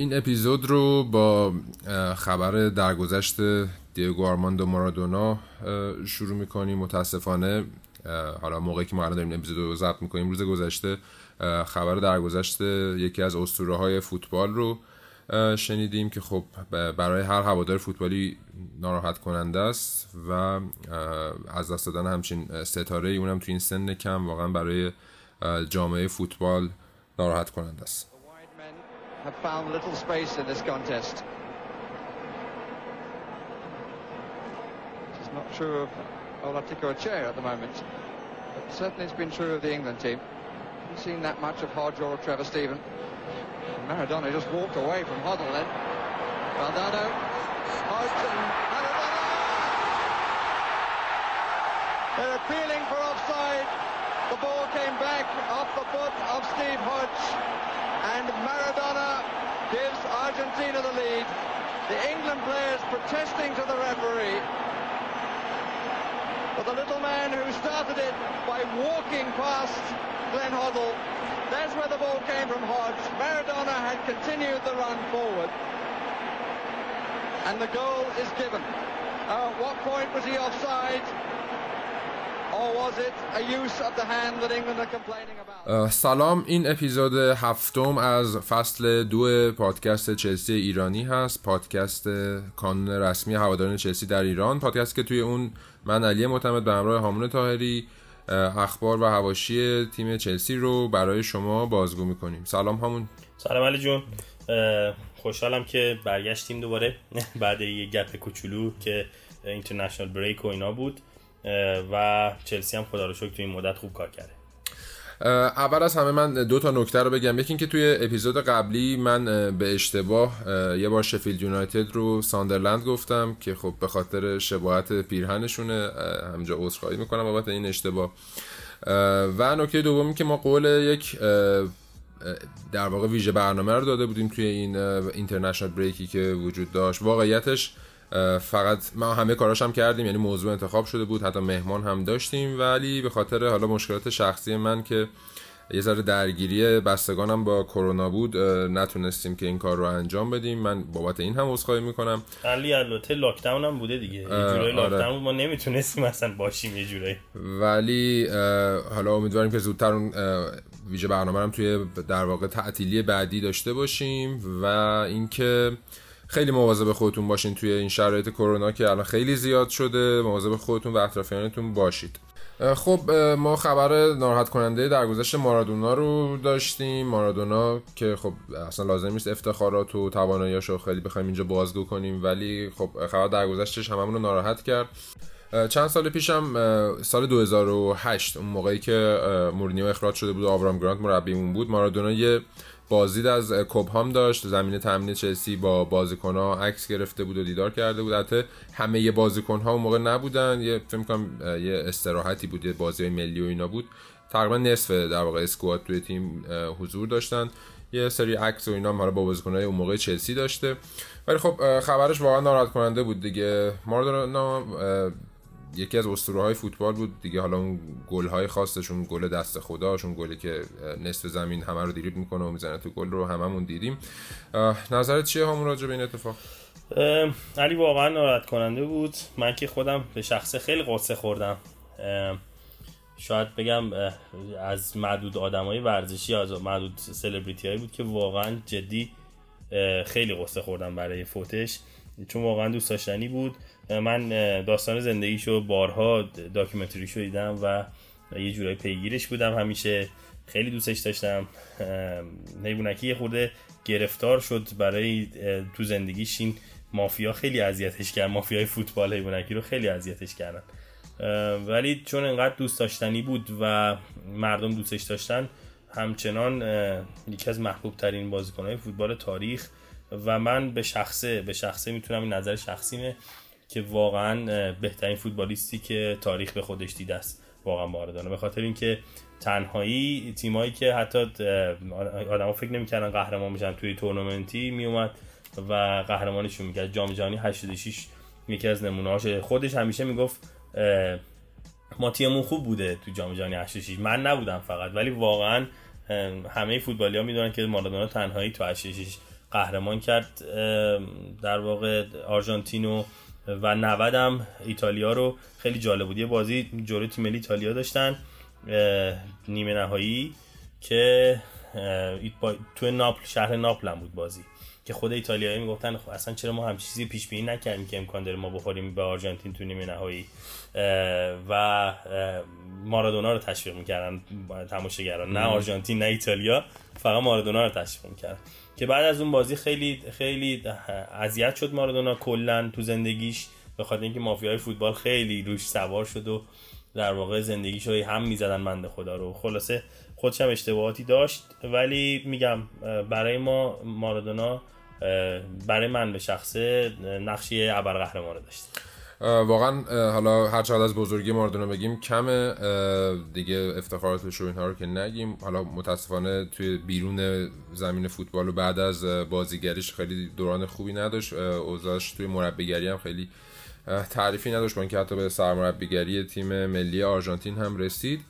این اپیزود رو با خبر درگذشت دیگو آرماندو مارادونا شروع می‌کنیم. متاسفانه حالا موقعی که ما الان داریم اپیزود رو ضبط می‌کنیم روز گذشته خبر درگذشت یکی از اسطوره های فوتبال رو شنیدیم که خب برای هر هوادار فوتبالی ناراحت کننده است و از دست دادن همچین ستاره ای اونم تو این سن کم واقعا برای جامعه فوتبال ناراحت کننده است. Have found little space in this contest. It's not true of Olatico Chair at the moment, but certainly it's been true of the England team. Haven't seen that much of Hodge or Trevor Stephen. Maradona just walked away from Hoddle then. Valdano, Hodge and Maradona! They're appealing for offside. The ball came back off the foot of Steve Hodge. And Maradona gives Argentina the lead. The England players protesting to the referee. But the little man who started it by walking past Glenn Hoddle, that's where the ball came from Hodge. Maradona had continued the run forward. And the goal is given. Uh, at what point was he offside? سلام این اپیزود هفتم از فصل دو پادکست چلسی ایرانی هست. پادکست کانون رسمی هواداران چلسی در ایران. پادکست که توی اون من علی معتمد به همراه هامون تاهری اخبار و هواشی تیم چلسی رو برای شما بازگو می‌کنیم. سلام همون سلام علی جون. خوشحالم که برگشتیم دوباره. بعد یه گپ کوچولو که اینترنشنال بریک و اینا بود. و چلسی هم خدا رو شکر تو این مدت خوب کار کرده. اول از همه من دو تا نکته رو بگم. یکی اینکه توی اپیزود قبلی من به اشتباه یه بار شفیلد یونایتد رو ساندرلند گفتم که خب به خاطر شباهت پیرهنشونه همجا عذرخواهی می‌کنم بابت این اشتباه. و نکته دومی که ما قول یک در واقع ویژه برنامه رو داده بودیم توی این اینترنشنال بریکی که وجود داشت. واقعیتش فقط ما همه کاراش هم کردیم یعنی موضوع انتخاب شده بود حتی مهمان هم داشتیم ولی به خاطر حالا مشکلات شخصی من که یه ذره درگیری بستگانم با کرونا بود نتونستیم که این کار رو انجام بدیم. من بابت این هم عذرخواهی می‌کنم. علی البته لاک داون هم بوده دیگه. یه جورایی لاک آره. ما نمی‌تونستیم اصلا باشیم یه جورایی. ولی حالا امیدواریم که زودتر اون ویژه برنامه هم توی در واقع تعطیلی بعدی داشته باشیم و اینکه خیلی مواظب خودتون باشین توی این شرایط کرونا که الان خیلی زیاد شده. مواظب خودتون و اطرافیانتون باشید. خب ما خبر ناراحت کننده درگذشت مارادونا رو داشتیم. مارادونا که خب اصلا لازم نیست افتخارات و تواناییاشو خیلی بخوایم اینجا بازگو کنیم ولی خب خبر درگذشتش هممون رو ناراحت کرد. چند سال پیشم سال 2008 اون موقعی که مورینیو اخراج شده بود و آبرام گرانت مربیمون بود مارادونا یه بازدید از کوبهام داشت زمین تمرین چلسی با بازیکن‌ها عکس گرفته بود و دیدار کرده بود. البته همه بازیکن‌ها اون موقع نبودن. یه فکر کنم یه استراحتی بود یه بازی ملی و اینا بود. تقریبا نصف در واقع اسکواد توی تیم حضور داشتن. یه سری عکس و اینا حالا با بازیکن‌های اون موقع چلسی داشته. ولی خب خبرش واقعا ناراحت کننده بود دیگه. مارادونا یکی از اسطوره های فوتبال بود. دیگه حالا اون گل های خاصشون گل دست خداشون گلی که نصف زمین همه رو دیریب می‌کنه و می‌زنه تو گل رو هممون دیدیم. نظرت چیه همون راجع به این اتفاق؟ علی واقعا ناراحت کننده بود. من که خودم به شخصه خیلی قصه خوردم. شاید بگم از معدود آدمای ورزشی از معدود سلبریتی هایی بود که واقعا جدی خیلی قصه خوردم برای فوتش. چون واقعا دوست داشتنی بود. من داستان زندگیشو بارها داکیومنتریشو دیدم و یه جورایی پیگیرش بودم. همیشه خیلی دوستش داشتم. حیوانکی یه خورده گرفتار شد برای تو زندگیش این مافیا خیلی اذیتش کرد مافیای فوتبال حیوانکی رو خیلی اذیتش کردن. ولی چون انقدر دوست داشتنی بود و مردم دوستش داشتن همچنان یکی از محبوب ترین بازیکنهای فوتبال تاریخ و من به شخصه به شخصه می‌تونم این نظر شخصیمه که واقعا بهترین فوتبالیستی که تاریخ به خودش دیده است واقعا مارادونا به خاطر اینکه تنهایی تیمایی که حتی آدما فکر نمی‌کردن قهرمان میشن توی تورنمنتی میومد و قهرمانشون می‌کرد. جام جهانی 86 یکی از نمونه خودش همیشه می‌گفت ما تیممون خوب بوده تو جام جهانی 86 من نبودم فقط. ولی واقعا همه فوتبالی ها می‌دونن که مارادونا تنهایی تو 86 قهرمان کرد در واقع آرژانتینو و 90 هم ایتالیا رو خیلی جالب بود. یه بازی جلوی تیم ملی ایتالیا داشتن نیمه نهایی که تو ناپل شهر ناپل هم بود بازی. که خود ایتالیایی می‌گفتن خب اصلا چرا ما هم چیزی پیش بینی نکردیم که امکان داره ما بخوریم به آرژانتین تو نیمه نهایی؟ و مارادونا رو تشویق می‌کردن تماشاگران. نه آرژانتین نه ایتالیا فقط مارادونا رو تشویق می‌کردن. که بعد از اون بازی خیلی خیلی اذیت شد مارادونا کلا تو زندگیش به خاطر اینکه مافیای فوتبال خیلی روش سوار شد و در واقع زندگیش رو هم می‌زدن بنده خدا رو. خلاصه خودش هم اشتباهاتی داشت ولی میگم برای ما مارادونا برای من به شخصه نقشی ابرقهرمان داشت. واقعا حالا هر چقدر از بزرگی مارادونا بگیم کم دیگه افتخاراتش و اینها رو که نگیم. حالا متاسفانه توی بیرون زمین فوتبال و بعد از بازیگریش خیلی دوران خوبی نداشت. اوضاعش توی مربیگری هم خیلی تعریفی نداشت با اینکه حتی به سرمربیگری تیم ملی آرژانتین هم رسید.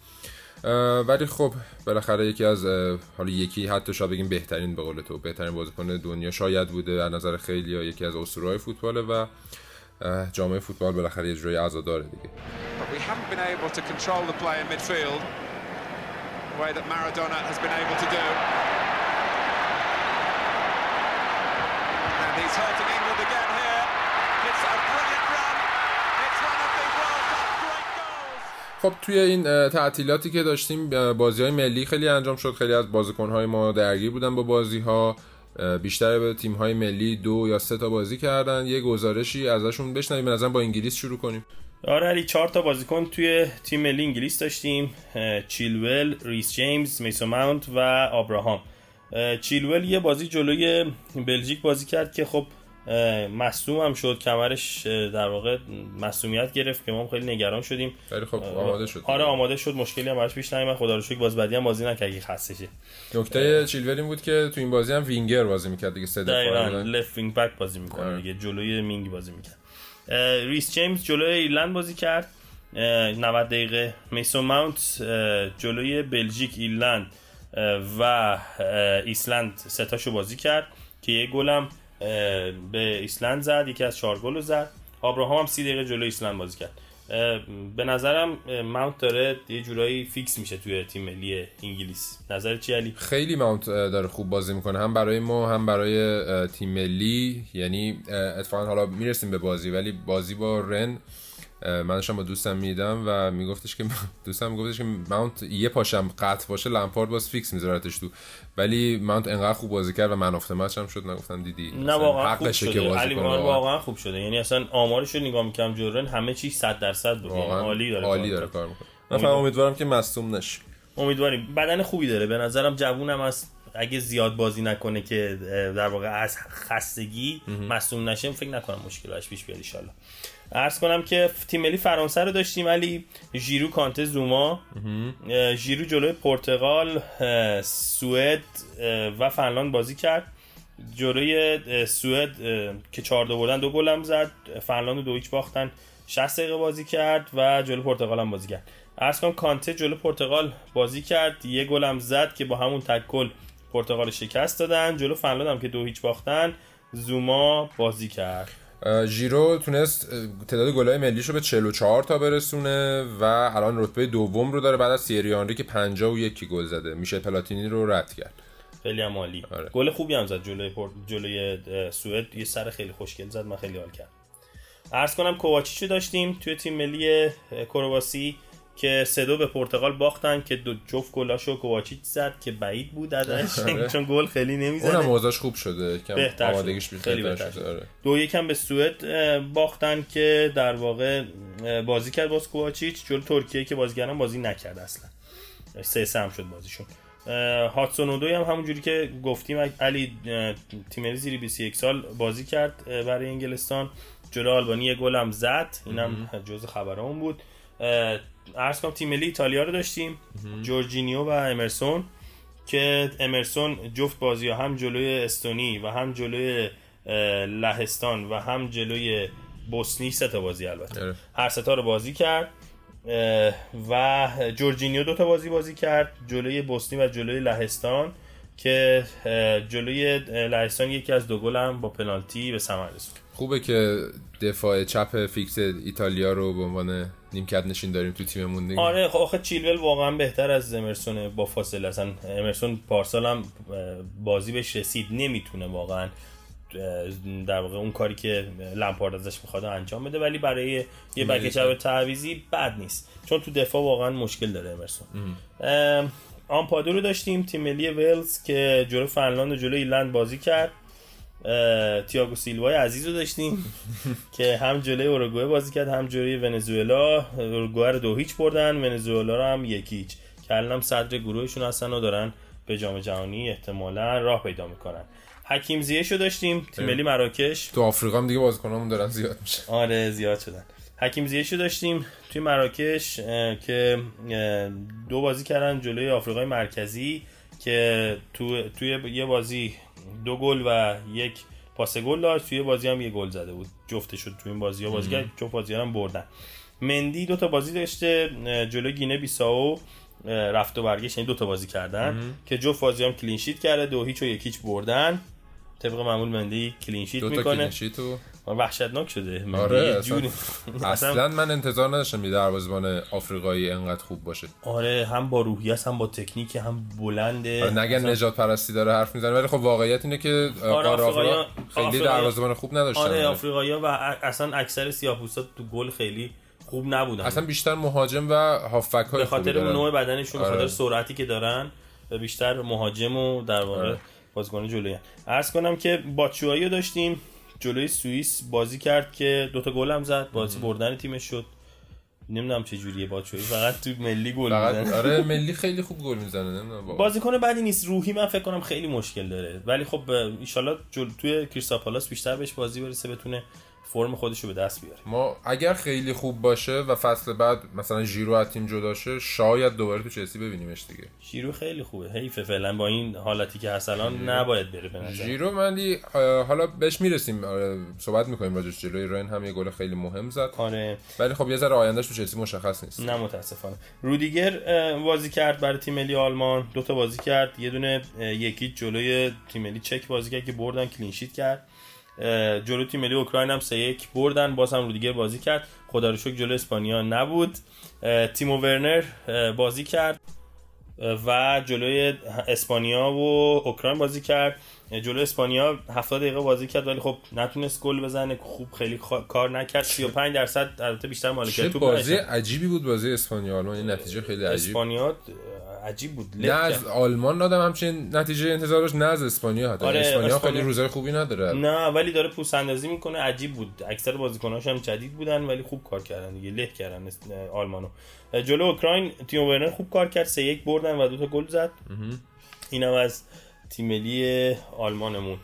ولی خب بالاخره یکی از حالا یکی حتی شاید بگیم بهترین به قول تو بهترین بازیکن دنیا شاید بوده از نظر خیلی یا یکی از اسطوره‌های فوتبال و جامعه فوتبال بالاخره یه جوری عزاداره دیگه. خب توی این تعطیلاتی که داشتیم بازی های ملی خیلی انجام شد. خیلی از بازیکن های ما درگیر بودن با بازی ها بیشتر به تیم های ملی دو یا سه تا بازی کردن. یه گزارشی ازشون بشنویم. به با انگلیس شروع کنیم. آره علی چهار تا بازیکن توی تیم ملی انگلیس داشتیم. چیلول، ریس جیمز، میسو ماونت و آبراهام. چیلول یه بازی جلوی بلژیک بازی کرد که خب مصوم هم شد کمرش در واقع مصومیت گرفت که ما خیلی نگران شدیم. خیلی خب آماده شد. آره آماده شد مشکلی هم براش پیش نیومد. خدا رو شکر باز بعدی هم بازی نکرد که خسته شه. نکته چیلول این بود که تو این بازی هم وینگر بازی می‌کرد دیگه سه دفاع left wing back بازی می‌کنه آره. دیگه جلوی مینگ بازی می‌کرد ریس جیمز جلوی ایرلند بازی کرد. 90 دقیقه. میسون ماونت جلوی بلژیک ایرلند و ایسلند ستاشو بازی کرد که یه گلم. به ایسلند زد یکی از چهار گل زد. آبراهام هم سی دقیقه جلو ایسلند بازی کرد. به نظرم ماونت داره یه جورایی فیکس میشه توی تیم ملی انگلیس. نظر چی علی؟ خیلی ماونت داره خوب بازی می‌کنه. هم برای ما هم برای تیم ملی. یعنی اتفاقا حالا می‌رسیم به بازی ولی بازی با رن من داشتم با دوستم میدیدم و میگفتش که دوستم میگفتش که ماونت یه پاشم قطع باشه لمپارد باز فیکس میذارتش تو. ولی ماونت انقدر خوب بازی کرد و man of the match هم شد نگفتم دیدی. نه واقعا خوب شده که بازی کنه. واقعا خوب شده. یعنی اصلا آمارش رو نگاه می‌کنم جورن همه چی 100 درصد بود. یعنی عالی داره عالی داره کار می‌کنه. من فقط امیدوارم. که مصدوم نشه. امیدواریم. بدن خوبی داره. به نظرم جوونم است اگه زیاد بازی نکنه که در واقع از خستگی مصدوم نشه فکر نکنم مشکلش پیش بیاد ان ارز کنم که تیم ملی فرانسه رو داشتیم ولی ژیرو کانته زوما ژیرو جلوی پرتغال سوئد و فنلاند بازی کرد. جلوی سوئد که چهار دو بردن دو گل زد. فنلاند دو هیچ باختن 60 دقیقه بازی کرد و جلو پرتغال هم بازی کرد. ارز کنم کانته جلو پرتغال بازی کرد. یه گل زد که با همون تکل پرتغال شکست دادن. جلو فنلاند هم که دو هیچ باختن زوما بازی کرد. ژیرو تونست تعداد گلای ملیش رو به 44 تا برسونه و الان رتبه دوم رو داره بعد از سیری آنری که 51 گل زده. میشه پلاتینی رو رد کرد. خیلی هم عالی. آره. گل خوبی هم زد جلوی پورت جلوی سوئد. یه سر خیلی خوشگل زد من خیلی حال کردم. عرض کنم کوواچیچو داشتیم توی تیم ملی کرواسی. که سه دو به پرتغال باختن که دو جفت گلاشو کوواچیچ زد که بعید بود ازش آره. چون گل خیلی نمی‌زنه اونم اوضاعش خوب شده کم بهتر آمادگیش خیلی بهتر شده آره. دو یکم به سوئد باختن که در واقع بازی کرد باز کوواچیچ. جلو ترکیه که بازیگران بازی نکرد اصلا. سه هم شد بازیشون. هاتسون دوی هم همونجوری که گفتیم علی تیم زیری 21 سال بازی کرد برای انگلستان. جلو آلبانی یه گل هم زد. اینم جزء خبرام بود. ارز کنم تیم ملی ایتالیا رو داشتیم. جورجینیو و امرسون که امرسون جفت بازی ها هم جلوی استونی و هم جلوی لهستان و هم جلوی بوسنی سه تا بازی البته. اره. هر ستا رو بازی کرد. و جورجینیو دو تا بازی بازی کرد جلوی بوسنی و جلوی لهستان که جلوی لهستان یکی از دو گل هم با پنالتی به ثمر رسوند. خوبه که دفاع چپ فیکس ایتالیا رو به عنوان نیمکت نشین داریم تو تیممون دیگه. آره خب آخه چیلول واقعا بهتر از امرسون با فاصله. اصلا امرسون پارسال هم بازی بهش رسید. نمی‌تونه واقعا در واقع اون کاری که لمپارد ازش می‌خواد انجام بده. ولی برای یه بک چپ تعویزی بد نیست. چون تو دفاع واقعا مشکل داره امرسون. آمپادو رو داشتیم تیم ملی ولز که جلو فنلاند و جلو ایرلند بازی کرد. تییاگو سیلوای عزیز رو داشتیم که هم جلوی اوروگوئه بازی کرد هم جلوی ونزوئلا. اوروگوئه رو دو هیچ بردن ونزوئلا رو هم یک هیچ. که الان صدر گروهشون هستن و دارن به جام جهانی احتمالا راه پیدا می‌کنن. حکیم زیش رو داشتیم تیم ملی مراکش. تو آفریقا هم دیگه بازیکنامون دارن زیاد میشه آره زیاد شدن. حکیم زیش رو داشتیم توی مراکش که دو بازی کردن جلوی آفریقای مرکزی که تو توی یه بازی دو گل و یک پاس گل داشت. توی بازی هم یه گل زده بود. جفته شد توی این بازی. ها بازی کرد جفت بازی هم بردن. مندی دو تا بازی داشته. جلوی گینه بیساو رفت و برگشت. یعنی دو تا بازی کردن. که جفت بازی هم کلین شیت کرده. دو هیچ و یک هیچ بردن. طبق معمول مندی کلین شیت می‌کنه. وحشتناک شده. آره اصلا, اصلا من انتظار نداشتم یه دروازه‌بان آفریقایی انقدر خوب باشه. آره هم با روحیه هم با تکنیک هم بلنده. آره نگن نجات پرستی داره حرف می‌زنه ولی خب واقعیت اینه که آره آفریقا خیلی دروازه‌بان خوب نداشتن. آره آفریقایی‌ها و اصلا اکثر سیاه‌پوستا تو گل خیلی خوب نبودن. اصلا بیشتر مهاجم و هافک های به خاطر نوع بدنشون آره. خاطر سرعتی که دارن و بیشتر مهاجم و در واقع آره. بازیکن جلویی. عرض کنم که باچوایی داشتیم. جلوی سوئیس بازی کرد که دوتا گل هم زد بازی بردن تیمش شد. نمی‌دونم چه جوریه باچوی فقط تو ملی گل می‌زنه. آره ملی خیلی خوب گل می‌زنه نمی‌دونم بازیکن بعدی نیست روحی من فکر کنم خیلی مشکل داره. ولی خب ان. توی کریستاپالاس بیشتر بهش بازی برسه بتونه فرم خودش رو به دست بیاره. ما اگر خیلی خوب باشه و فصل بعد مثلا ژیرو از تیم جدا شه شاید دوباره تو چلسی ببینیمش دیگه. ژیرو خیلی خوبه. حیف فعلا با این حالتی که هست الان نباید بره به نظر. ژیرو مندی حالا بهش می‌رسیم. صحبت می‌کنیم راجعش جلوی رن. هم یه گل خیلی مهم زد. آره. ولی خب یه ذره آیندهش تو چلسی مشخص نیست. نه متاسفانه. رودیگر بازی کرد برای تیم ملی آلمان. دو تا بازی کرد. یه دونه یکی جلوی تیم ملی چک بازی کرد که بردن کلین شیت کرد. جلو تیم ملی اوکراین هم 3 1 بردن باز هم رو دیگه بازی کرد. خدا رو شکر جلو اسپانیا نبود. تیمو ورنر بازی کرد. و جلوی اسپانیا و اوکراین بازی کرد. جلو اسپانیا 70 دقیقه بازی کرد ولی خب نتونست گل بزنه. خوب خیلی کار نکرد. 35 درصد البته بیشتر مالکیت تو بازی عجیبی بود بازی اسپانیا. این نتیجه خیلی عجیب. اسپانیا عجیب بود. نه از آلمان دادم همچین نتیجه انتظار داشت. نه از اسپانیا حتی. آره اسپانیا خیلی روزای خوبی نداره. نه ولی داره پوست اندازی می‌کنه. عجیب بود. اکثر بازیکناش هم جدید بودن ولی خوب کار کردن دیگه. له کردن آلمانو. جلو اوکراین تیم ورنر خوب کار کرد. سه یک بردن و دو تا گل زد. اینم از تیم ملی آلمانمون.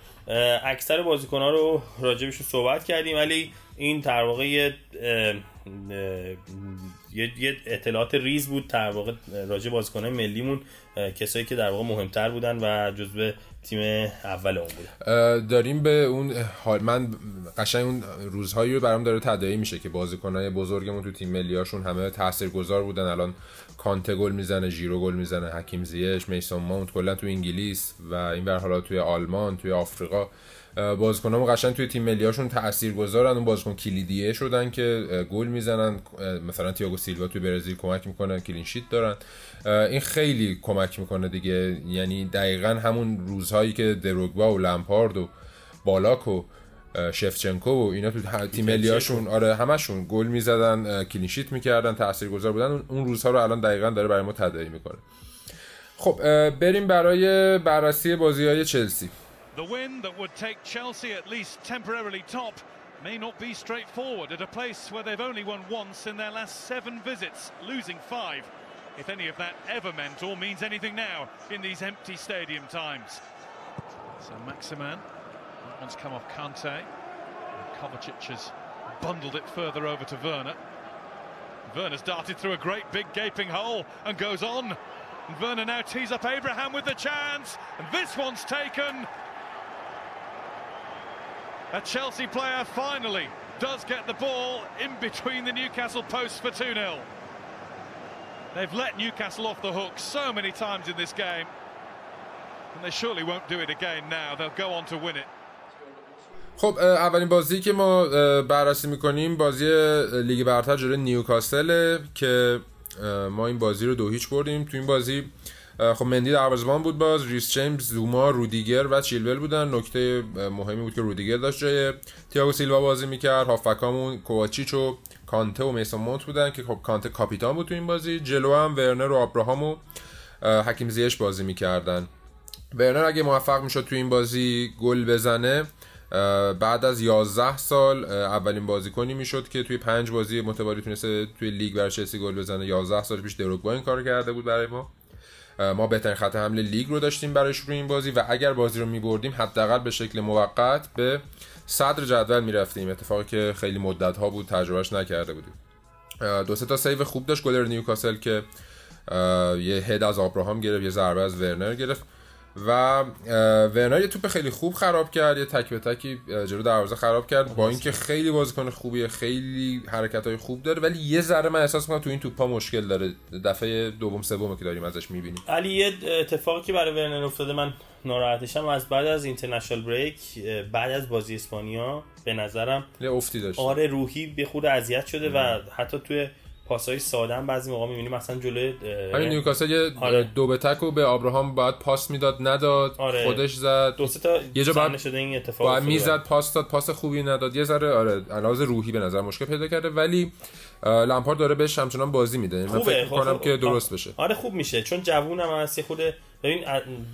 اکثر بازیکن ها رو راجبشون صحبت کردیم ولی این در واقع یه یه اطلاعات ریز بود در واقع راجع بازیکنان ملیمون کسایی که در واقع مهمتر بودن و جزو تیم اول اون بودن داریم به اون حال من قشنگ اون روزهایی رو برام داره تداعی میشه که بازیکنای بزرگمون تو تیم ملیاشون همه تاثیرگذار بودن. الان کانته گل می‌زنه ژیرو گل می‌زنه حکیم زیش میسون ماونت کلا تو انگلیس و این بر حالا توی آلمان توی آفریقا. بازیکنام قشنگ توی تیم ملیاشون تاثیرگذارن اون بازیکن کلیدیه شدن که گل می‌زنن. مثلا تییاگو سیلوا توی برزیل کمک می‌کنن کلین شیت دارن. این خیلی کمک می‌کنه دیگه. یعنی دقیقا همون روزهایی که دروگبا و لمپارد و بالاک و شفچنکو و اینا تو تیم ملیاشون آره همشون گل می‌زدن کلین شیت می‌کردن تاثیرگذار بودن. اون روزها رو الان دقیقا داره برای ما تداعی می‌کنه. خب بریم برای بررسی بازی های چلسی. The win that would take Chelsea at least temporarily top may not be straightforward at a place where they've only won once in their last seven visits, losing five. If any of that ever meant or means anything now in these empty stadium times. So Maximan, that one's come off Kante. Kovacic has bundled it further over to Werner. Werner's darted through a great big gaping hole and goes on. And Werner now tees up Abraham with the chance. And this one's taken. A Chelsea player finally does get the ball in between the Newcastle posts for 2-0. They've let Newcastle off the hook so many times in this game. خب اولین بازی که ما بررسی میکنیم بازی لیگ برتر جلوی نیوکاسل که ما این بازی رو دو هیچ بردیم تو این بازی خب مندی دروازه‌بان بود باز ریس جیمز زوما رودیگر و چیلول بودن. نکته مهمی بود که رودیگر داشت جای تییاگو سیلوا بازی می‌کرد. هافکامون کوواچیچ و کانته و میسون مونت بودن که خب کانته کاپیتان بود تو این بازی. جلو هم ورنر و آبراهام و حکیم زیش بازی می‌کردن. ورنر اگه موفق می‌شد تو این بازی گل بزنه بعد از 11 سال اولین بازیکنی می‌شد که توی پنج بازی متوالی تونسته توی لیگ برای چلسی گل بزنه. 11 سال پیش دروگبا این کار کرده بود برای ما. ما بهترین خط حمله لیگ رو داشتیم برای شروع این بازی و اگر بازی رو میبردیم حداقل به شکل موقت به صدر جدول می‌رفتیم. اتفاقی که خیلی مدت ها بود تجربهش نکرده بودیم. دو سه تا save خوب داشت گلر نیوکاسل که یه هد از آبراهام گرفت یه ضربه از ورنر گرفت. و ورنر یه توپ خیلی خوب خراب کرد یه تک به تکی جلو دروازه خراب کرد. با اینکه خیلی بازیکن خوبیه خیلی حرکت های خوب داره ولی یه ذره من احساس می‌کنم تو این توپا مشکل داره. دفعه دوم سوم که داریم ازش می‌بینیم. علی یه اتفاقی که برای ورنر افتاده من ناراحتشم از بعد از international break بعد از بازی اسپانیا به نظرم یه افتی داشت. آره روحی به خود اذیت شده و حتی توی پاسای ساده هم بعضی موقع می‌بینیم مثلا جلوی همین نیوکاسل یه آره. دو به تک و به ابراهام باید پاس می‌داد نداد آره. خودش زد. دو سه تا یه جا بعد شده این اتفاق باید می‌زد پاس داد پاس خوبی نداد. یه ذره آره علاوه روحی به نظر مشکل پیدا کرده ولی لامپارد داره بهش همچنان بازی میده. من فکر کنم که درست بشه. آره خوب میشه. چون جوون هم هست خود ببین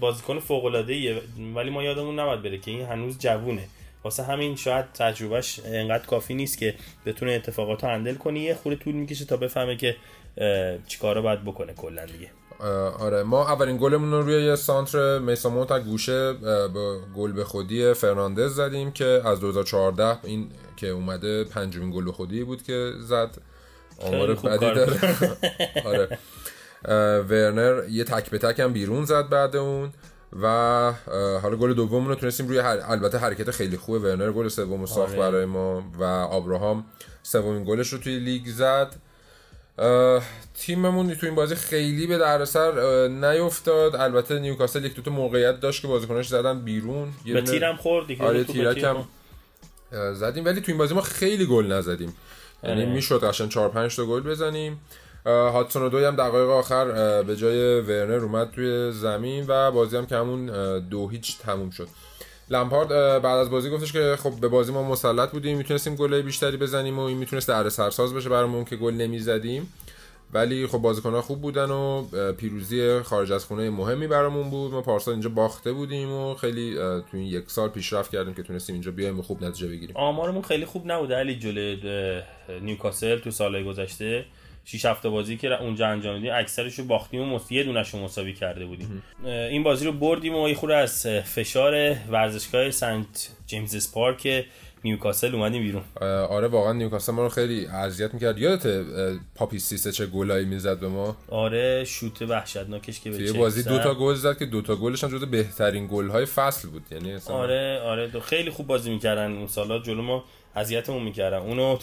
بازیکن فوق العاده ولی ما یادمون نباید بره که این هنوز جوونه. واسه همین شاید تجربهش انقدر کافی نیست که بتونه اتفاقات رو هندل کنی یه خورده طول می‌کشه تا بفهمه که چیکارا باید بکنه کلا دیگه. آره. ما اولین گلمون رو روی یه سانتر میسامون تا گوشه با گل به خودی فرناندز زدیم که از 2014 این که اومده پنجمین گل به خودی بود که زد. آمار بدی داره. آره. ورنر یه تک به تک هم بیرون زد بعد اون. و حالا گل دوم رو تونستیم روی البته حرکت خیلی خوبه ورنر گل سوم ساخت آره. برای ما و آبراهام سومین گلش رو توی لیگ زد. تیممون تو این بازی خیلی به دردسر نیفتاد. البته نیوکاسل یک دو تا موقعیت داشت که بازیکناش زدن بیرون. به تیرم خورد دیگه. آره تیرک زدیم. ولی تو این بازی ما خیلی گل نزدیم. یعنی. می‌شد قشنگ 4 5 تا گل بزنیم. هاتسون دوی هم دقایق آخر به جای ورنر اومد توی زمین و بازی هم که همون دو هیچ تموم شد. لمپارد بعد از بازی گفتش که خب به بازی ما مسلط بودیم می‌تونستیم گله بیشتری بزنیم و این می‌تونست در سرساز بشه برامون که گل نمی‌زدیم. ولی خب بازیکن‌ها خوب بودن و پیروزی خارج از خونه مهمی برامون بود. ما پارسال اینجا باخته بودیم و خیلی تو این یک سال پیشرفت کردیم که تونستیم اینجا بیایم و خوب نتیجه بگیریم. آمارمون خیلی خوب نبوده علی جلوی نیوکاسل تو سالهای گذشته. 6 هفته بازی که اونجا انجام دیدیم اکثرش رو باختیم و یه دونش رو مساوی کرده بودیم. این بازی رو بردیم و یه خورده از فشار ورزشگاه سنت جیمز پارک نیوکاسل اومدیم بیرون. آره واقعا نیوکاسل ما رو خیلی اذیت می‌کرد. یادت پاپی سیسه چه گلایی می‌زد به ما؟ آره شوت وحشتناک که به بازی دو تا گل زد که دو تا گلش هم جزو بهترین گل های فصل بود. یعنی آره آره دو خیلی خوب بازی می‌کردن. اون سالا جلو ما اذیتمون می‌کردن. اونو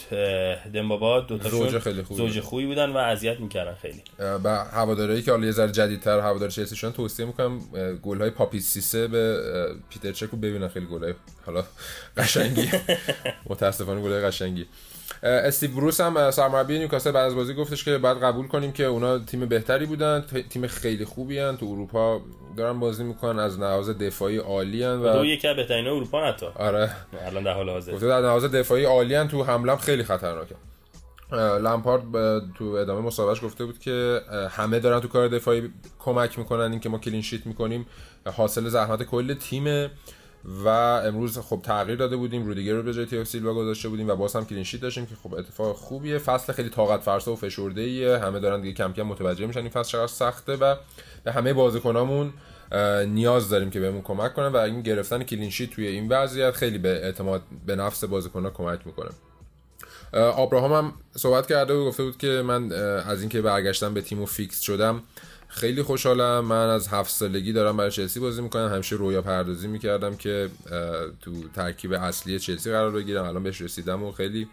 دمبابا دو تا زوج خیلی خوبی. زوج خوبی بودن و اذیت می‌کردن خیلی. و هواداری که حالا یه ذره جدیدتر هوادار چلسی شدن توصیه می‌کنم گل های پاپی سیسه به پیتر چکو ببینن خیلی گل های حالا قشنگی. متاسفانه گل های قشنگی. استیو بروس هم سرمربی نیوکاسل بعد از بازی گفتش که بعد قبول کنیم که اونا تیم بهتری بودن تیم خیلی خوبی هن. تو اروپا دارن بازی می‌کنن از لحاظ دفاعی عالی هن و دو یکی از بهترین اروپا نتا آره الان در حال حاضر گفته در لحاظ دفاعی عالی هن. تو حمله خیلی خطرناکه لامپارد تو ادامه مصاحبهش گفته بود که همه دارن تو کار دفاعی کمک می‌کنن اینکه ما کلین شیت می‌کنیم حاصل زحمت کل تیم و امروز خب تغییر داده بودیم رودیگر رو به جای تیاگو سیلوا گذاشته بودیم و باز هم کلین شیت داشتیم که خب اتفاق خوبیه. فصل خیلی طاقت فرسا و فشرده ایه همه دارن دیگه کم کم متوجه میشن این فصل چقدر سخته و به همه بازیکنامون نیاز داریم که بهمون کمک کنن و این گرفتن کلین شیت توی این وضعیت خیلی به اعتماد به نفس بازیکن‌ها کمک می‌کنه. آبراهام هم صحبت کرده و گفته بود که من از اینکه برگشتم به تیم و فیکس شدم خیلی خوشحالم. من از هفت سالگی دارم برای چلسی بازی می‌کنم. همیشه رویا پردازی می‌کردم که تو ترکیب اصلی چلسی قرار بگیرم. الان بهش رسیدم و خیلی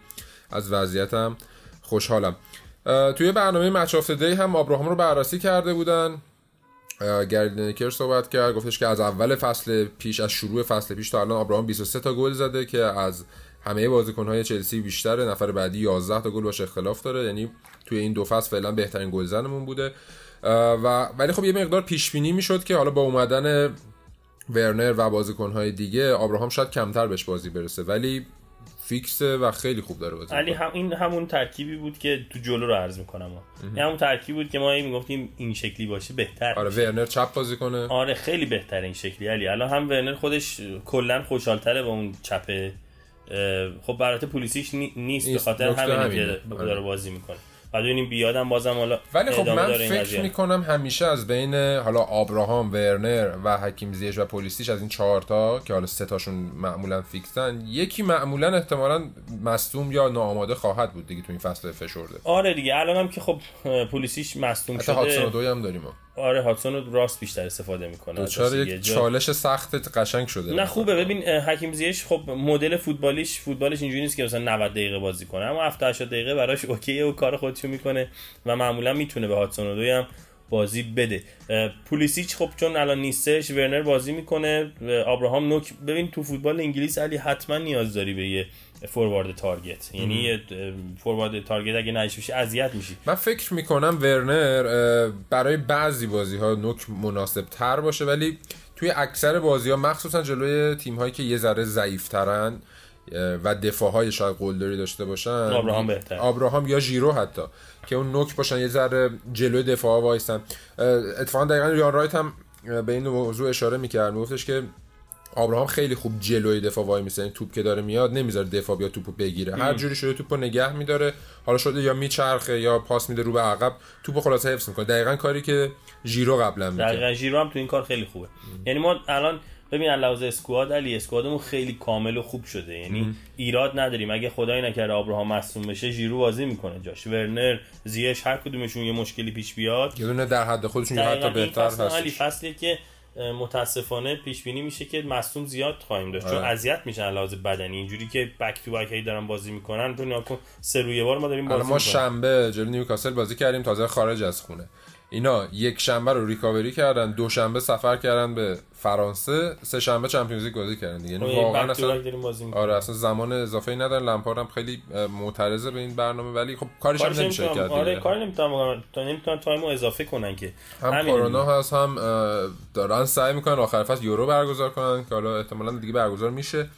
از وضعیتم خوشحالم. توی برنامه مچ آف هم ابراهام رو بررسی کرده بودن. گردنکر صحبت کرد. گفتش که از اول فصل پیش از شروع فصل پیش تا الان آبراهام 23 تا گل زده که از همه بازیکن‌های چلسی بیشتره. نفر بعدی 11 تا گل باشه اختلاف داره. یعنی توی این دو فصل فعلا بهترین گلزنمون بوده. و ولی خب یه مقدار پیش بینی می‌شد که حالا با اومدن ورنر و بازیکن‌های دیگه آبراهام شاید کمتر بهش بازی برسه ولی فیکسه و خیلی خوب داره بازی علی هم این همون ترکیبی بود که تو جلو رو عرض می‌کنم. این همون ترکیبی بود که ما می‌گفتیم این شکلی باشه بهتر. آره ورنر چپ بازی کنه. آره خیلی بهتر این شکلی. علی الان هم ورنر خودش کلا خوشحالتره با اون چپ خب برات پولیسیش نیست به خاطر همین که داره آره. بازی می‌کنه. بعد ببینیم بیادم بازم حالا ولی خب من فکر می‌کنم همیشه از بین حالا آبراهام ورنر و حکیم زیش و پلیسیش از این چهار تا که حالا سه تاشون معمولا فیکسن یکی معمولا احتمالا مصدوم یا ناآماده خواهد بود دیگه تو این فصل فشرده. آره دیگه الان هم که خب پلیسیش مصدوم شده. حتی دوی هم داریم آره هاتسون رو راست بیشتر استفاده می‌کنه دوچار یک چالش سخت قشنگ شده. نه خوبه. ببین حکیم زیش خب مدل فوتبالیش فوتبالش اینجوری نیست که مثلا 90 دقیقه بازی کنه. اما 70 80 دقیقه براش اوکیه و کار خودشو می‌کنه و معمولا می‌تونه به هاتسون هم بازی بده. پولیسیچ خب چون الان نیستش ورنر بازی می‌کنه. ابراهام نوک ببین تو فوتبال انگلیس علی حتما نیاز داری به یه فوروارد تارگت. یعنی فوروارد تارگت اگه نشه اذیت میشی. من فکر می‌کنم ورنر برای بعضی بازی ها نوک مناسب تر باشه ولی توی اکثر بازی ها مخصوصا جلوی تیم هایی که یه ذره ضعیف ترن و دفاع های شاید قلدری داشته باشن. آبراهام بهتر آبراهام یا ژیرو حتی که اون نوک باشن یه ذره جلوی دفاع ها وایسن اتفاقا دقیقا ریان رایت هم به این موضوع اشاره می‌کرد. میگفتش که آبراهام خیلی خوب جلوی دفاع وای میسه. این توپ که داره میاد نمی‌ذاره دفاع بیا توپو بگیره. هر جوری شده توپو نگه میداره. حالا شده یا میچرخه یا پاس میده رو به عقب توپو خلاصه حفظ می‌کنه. دقیقا کاری که ژیرو قبلا می‌کرد. دقیقا ژیرو هم تو این کار خیلی خوبه. یعنی ما الان ببین لحاظ اسکواد علی اسکوادمون خیلی کامل و خوب شده. یعنی ایراد نداریم. اگه خدای نکرده آبراهام مصدوم بشه ژیرو بازی می‌کنه. جاش ورنر زیش هر کدومشون یه مشکلی پیش بیاد. یه دونه در حد خودشون یا حتی بهتر هست علی فصلی که متاسفانه پیش بینی میشه که مصدوم زیاد خواهیم داشت. چون آره. اذیت میشن لحاظ بدنی. اینجوری که بک تو بک هی دارن بازی می‌کنن تو ناکن سه روی بار ما داریم بازی ما شنبه جلوی نیوکاسل بازی کردیم. تازه خارج از خونه. اینا یک شنبه رو ریکاوری کردن دو شنبه سفر کردن به فرانسه سه شنبه چمپیونز لیگ بازی کردن دیگه. یعنی واقعا اصلا آره اصلا زمان اضافه ای ندارن. لمپارد هم خیلی معترضه به این برنامه ولی خب کارش هم نمیشه کرد آره کار نمی‌تونن تا نمی‌تونن تایمو اضافه کنن که. هم کرونا هست هم دارن سعی می‌کنن آخر فصل یورو برگزار کنن که حالا احتمالاً دیگه برگزار میشه.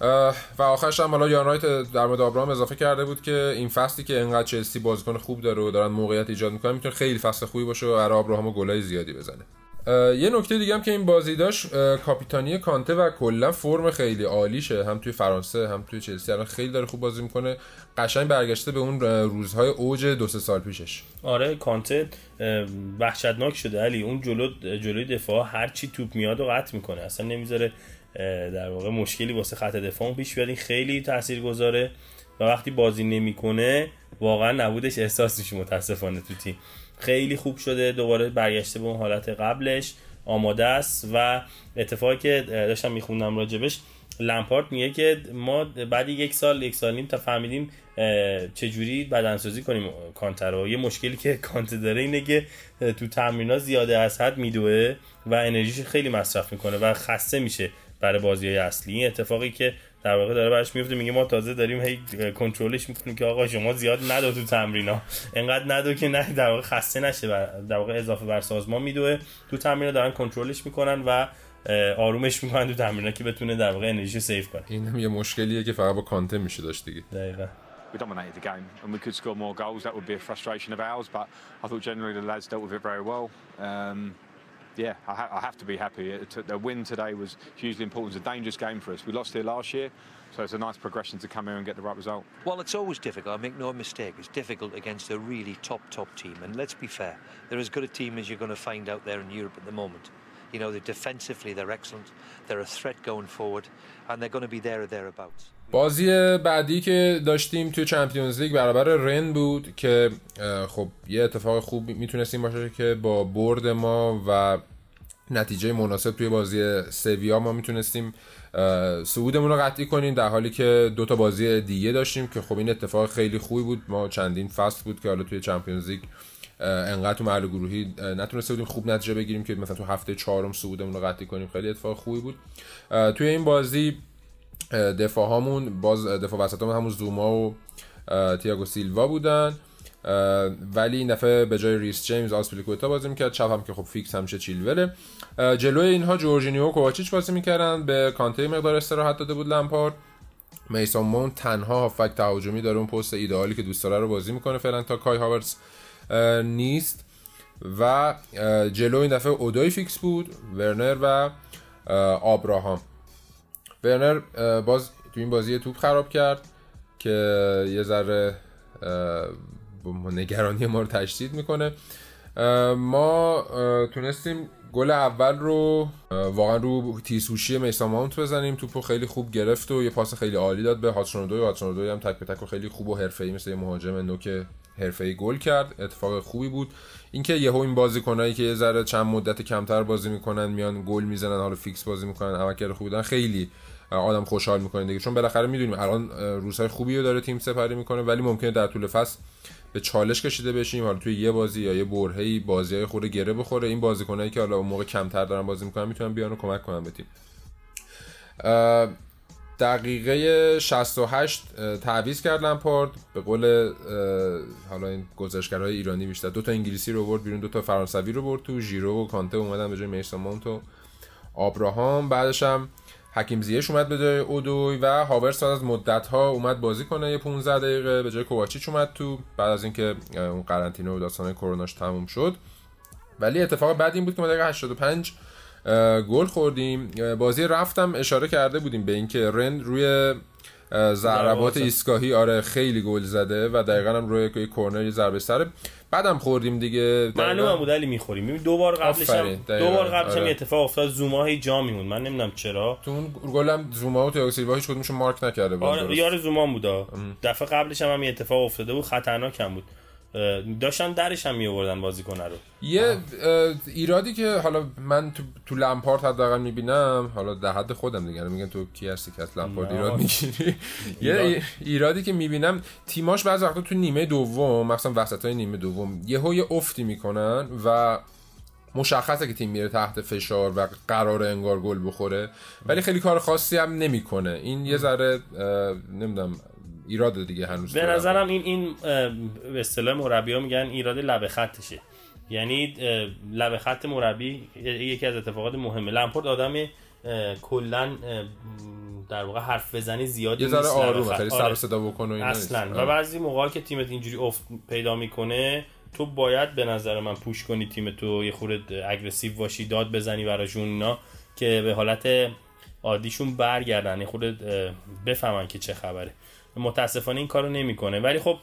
و آخرش هم حالا یان رایت در مورد آبراهام اضافه کرده بود که این فصلی که انقدر چلسی بازیکن خوب داره و دارن موقعیت ایجاد می‌کنن می‌تونه خیلی فصل خوبی باشه و برای آبراهام گلای زیادی بزنه. یه نکته دیگه هم که این بازی داشت کاپیتانی کانته و کلا فرم خیلی عالیشه. هم توی فرانسه هم توی چلسی الان خیلی داره خوب بازی می‌کنه. قشنگ برگشته به اون روزهای اوج دو سه سال پیشش. آره کانته وحشتناک شده. علی اون جلو جلوی دفاع هر چی توپ میاد و قطع می‌کنه. اصلا نمی‌ذاره در واقع مشکلی واسه خط دفاع پیش بیاد. این خیلی تاثیر گذاره و وقتی بازی نمی‌کنه واقعا نبودش احساس میشه متاسفانه تو تیم. خیلی خوب شده دوباره برگشته به اون حالت قبلش. آماده است و اتفاقی که داشتم میخوندم راجبش لمپارت میگه که ما بعد یک سال یک سال نیم تا فهمیدیم چجوری بدنسازی کنیم. کانتر رو یه مشکلی که کانتر داره اینه که تو تمرینات زیاده از حد میدوه و انرژیش خیلی مصرف می‌کنه و خسته میشه. برای بازی های اصلی. این اتفاقی که در واقع داره براش میفته میگه ما تازه داریم هی کنترلش می‌کنیم که آقا شما زیاد ندو تو تمرینا انقدر ندو که نه در واقع خسته نشه در واقع اضافه بر سازمان میدوه تو تمرینا دارن کنترلش می‌کنن و آرومش می‌کنن تو تمرینا که بتونه در واقع انرژی سیو کنه. این هم یه مشکلیه که فقط با کانته میشه داشت دیگه. دقیقاً. We dominated the game and we could score more goals. That would be a frustration of ours, but I thought generally the lads dealt with it very well. Um, yeah, I, ha- I, have to be happy. The win today was hugely important. It's a dangerous game for us. We lost here last year, so it's a nice progression to come here and get the right result. Well, it's always difficult. I make no mistake. It's difficult against a really top, top team. And let's be fair, they're as good a team as you're going to find out there in Europe at the moment. You know, they're defensively, they're excellent. They're a threat going forward, and they're going to be there or thereabouts. بازی بعدی که داشتیم توی چمپیونز لیگ برابر رن بود که خب یه اتفاق خوب می‌تونستیم باشه که با برد ما و نتیجه مناسب توی بازی سویا ما می‌تونستیم صعودمون رو قطعی کنیم در حالی که دو تا بازی دیگه داشتیم که خب این اتفاق خیلی خوبی بود. ما چندین فصل بود که حالا توی چمپیونز لیگ انقدر تو مرحله گروهی نتونسته بودیم خوب نتیجه بگیریم که مثلا تو هفته چهارم صعودمون رو قطعی کنیم. خیلی اتفاق خوبی بود. توی این بازی دفاع هامون باز دفاع وسط همون زوما و تیاگو سیلوا بودن. ولی این دفعه به جای ریس جیمز آسپلیکوتا بازی می‌کرد. چپ هم که خب فیکس همیشه چیلوله. جلوی اینها جورجینیو کوواچیچ بازی می‌کردن. به کانته مقدار استراحت داده بود لمپارد. میسون مونت تنها هافک تهاجمی داره اون پست ایدئالی که دوست داره رو بازی می‌کنه فعلا تا کای هاورتز نیست. و جلو این دفعه اودوی فیکس بود ورنر و آبراهام. ورنر باز تو این بازی توپ خراب کرد که یه ذره نگرانی ما رو تشدید می‌کنه. ما تونستیم گل اول رو واقعا رو تیسوشی میسا ماونت بزنیم. توپو خیلی خوب گرفت و یه پاس خیلی عالی داد به هاتسونودوی. هاتسونودوی هم تک به تک و خیلی خوب و حرفه‌ای مثل یه مهاجم نوک حرفه‌ای گل کرد. اتفاق خوبی بود. اینکه یهو این بازیکنایی که یه ذره چند مدت کمتر بازی می‌کنن میان گل می‌زنن حالا فیکس بازی می‌کنن عملکرد خوبی دارن خیلی آدم خوشحال می‌کنه دیگه. چون بالاخره می‌دونیم الان روزهای خوبی رو داره تیم سپری می‌کنه ولی ممکنه در طول فصل به چالش کشیده بشیم. حالا توی یه بازی یا یه برهه‌ای بازیای خورده گره بخوره. این بازیکنایی که حالا اون موقع کمتر دارن بازی می‌کنن می‌تونن بیان و کمک کنن به تیم. دقیقه 68 تعویض کرد لمپارد به قول حالا این گزارشگرهای ایرانی بیشتر. دو تا انگلیسی رو برد بیرون دو تا فرانسوی رو برد تو. ژیرو و کانته اومدن به جای میسون مونت و آبراهام بعدش هم حکیم زیش اومد به جای اودوی و هاورس از مدت ها اومد بازی کنه یه 15 دقیقه. به جای کوواچیچ اومد تو بعد از اینکه اون قرنطینه و داستان کروناش تموم شد. ولی اتفاق بعد این بود که ما دقیقه 85 گل خوردیم. بازی رفتم اشاره کرده بودیم به اینکه رن روی ضربات ایستگاهی آره خیلی گل زده و دقیقا هم روی کورنر یه ضربه سره بعدم خوردیم دیگه. معلومه بود علی می‌خوریم. دو بار قبلش هم دو بار قبلش آره. اتفاق افتاد. زوما هی جا میمون من نمی‌دونم چرا. تو اون گلم زوما و تیاگو سیلوا هیچ کدومشون مارک نکرده بود. آره یار زوما بودا دفعه قبلش هم, هم اتفاق افتاده بود. خطرناک هم بود. داشتن درش هم می آوردن بازیکن رو. یه ایرادی که حالا من تو, تو لمپارت حداقل می‌بینم حالا در حد خودم دیگه میگن تو کی هستی که از لمپارت ایراد می‌گیری؟ یه ایرادی که می‌بینم تیماش بعضی وقتا تو نیمه دوم مثلا وسط های نیمه دوم یهو یه افتی می‌کنن و مشخصه که تیم میره تحت فشار و قرار انگار گل بخوره ولی خیلی کار خاصی هم نمی‌کنه. این یه ذره نمی‌دونم ایراد دیگه هنوز به نظرم این این به اصطلاح مربی میگن ایراد لب خطشه. یعنی لب خط مربی یکی از اتفاقات مهمه. لمپورد آدم کلا در واقع حرف بزنی زیادی یه ذره آرومه خیلی سر صدا بکنه و اصلا. و بعضی موقع که تیمت اینجوری افت پیدا می‌کنه تو باید به نظر من پوش کنی تیم تو یه خورده اگریسیو باشی داد بزنی براشون اینا که به حالت عادیشون برگردن. یه خورده بفهمن که چه خبره. متاسفانه این کارو نمی‌کنه. ولی خب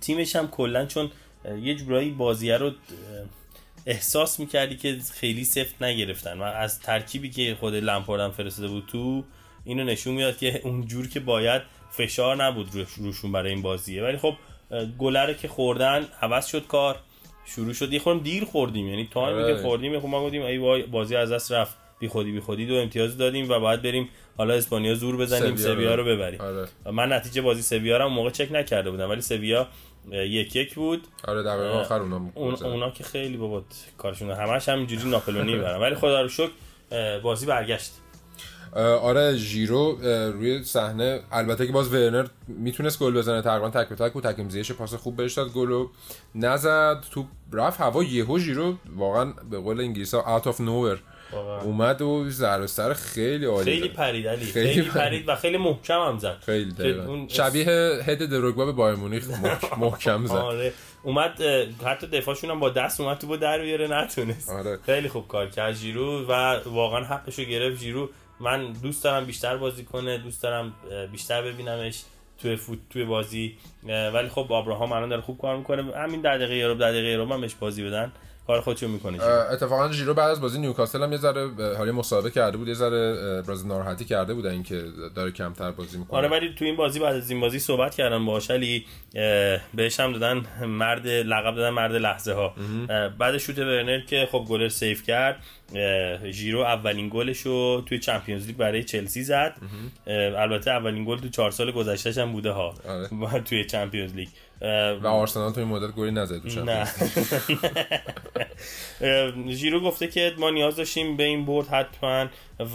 تیمش هم کلا چون یه جورایی بازیه رو احساس می‌کردی که خیلی سفت نگرفتن و از ترکیبی که خود لمپاردم فرستاده بود تو اینو نشون میاد که اون جور که باید فشار نبود روشون برای این بازیه. ولی خب گلره که خوردن عوض شد کار. شروع شد. یه خورم دیر خوردیم. یعنی تا که آره. خوردیم خب ما گفتیم ای بازی از دست رفت. بی خودی بی خودی دو امتیاز دادیم و باید بریم حالا اسپانیا زور بزنیم سویا رو ببریم. آره. من نتیجه بازی سویا رو موقع چک نکرده بودم ولی سویا یک یک بود. آره در آخر اونا اون اونا که خیلی بابا کارشون همش همینجوری ناپلونی می‌برن. ولی خدا رو شکر بازی برگشت. آره ژیرو روی صحنه البته که باز ورنر می‌تونست گل بزنه تقریبا تک به تک و تکیم زیش پاس خوب بهش داد گلو نزد. تو رفت هوا یهو ژیرو واقعا به قول انگلیسا اوت اف نوور اومد و ضربه سر خیلی عالی خیلی پرید علی. خیلی, پرید. و خیلی محکم هم زد. خیلی اون شبیه هد دروگبا به بایر مونیخ محکم زد. آره. اومد حتی دفاعشون هم با دست اومد تو با در بیاره نتونست. آره. خیلی خوب کار کرد. جیرو و واقعا حقشو گرفت. جیرو من دوست دارم بیشتر بازی کنه دوست دارم بیشتر ببینمش توی فوت توی بازی. ولی خب ابراهام الان داره خوب کار می‌کنه. همین دقیقه یورو دقیقه یورو من بهش بازی بدن. کار خودشو می‌کنه اتفاقا ژیرو بعد از بازی نیوکاسل هم یه ذره حالا مصاحبه کرده بود یه ذره باز ناراحتی کرده بود اینکه داره کمتر بازی می‌کنه. آره ولی تو این بازی بعد از این بازی صحبت کردم باهاش علی بهش هم دادن مرد لقب دادن مرد لحظه ها بعد شوت ورنر که خب گلر save کرد ژیرو اولین گلش رو توی چمپیونز لیگ برای چلسی زد. البته اولین گل تو چهار سال گذشتهش هم بوده ها. آره. توی چمپیونز لیگ. و آرسنال تو این مدت گلی نزد نه. ژیرو گفته که ما نیاز داشتیم به این برد حتما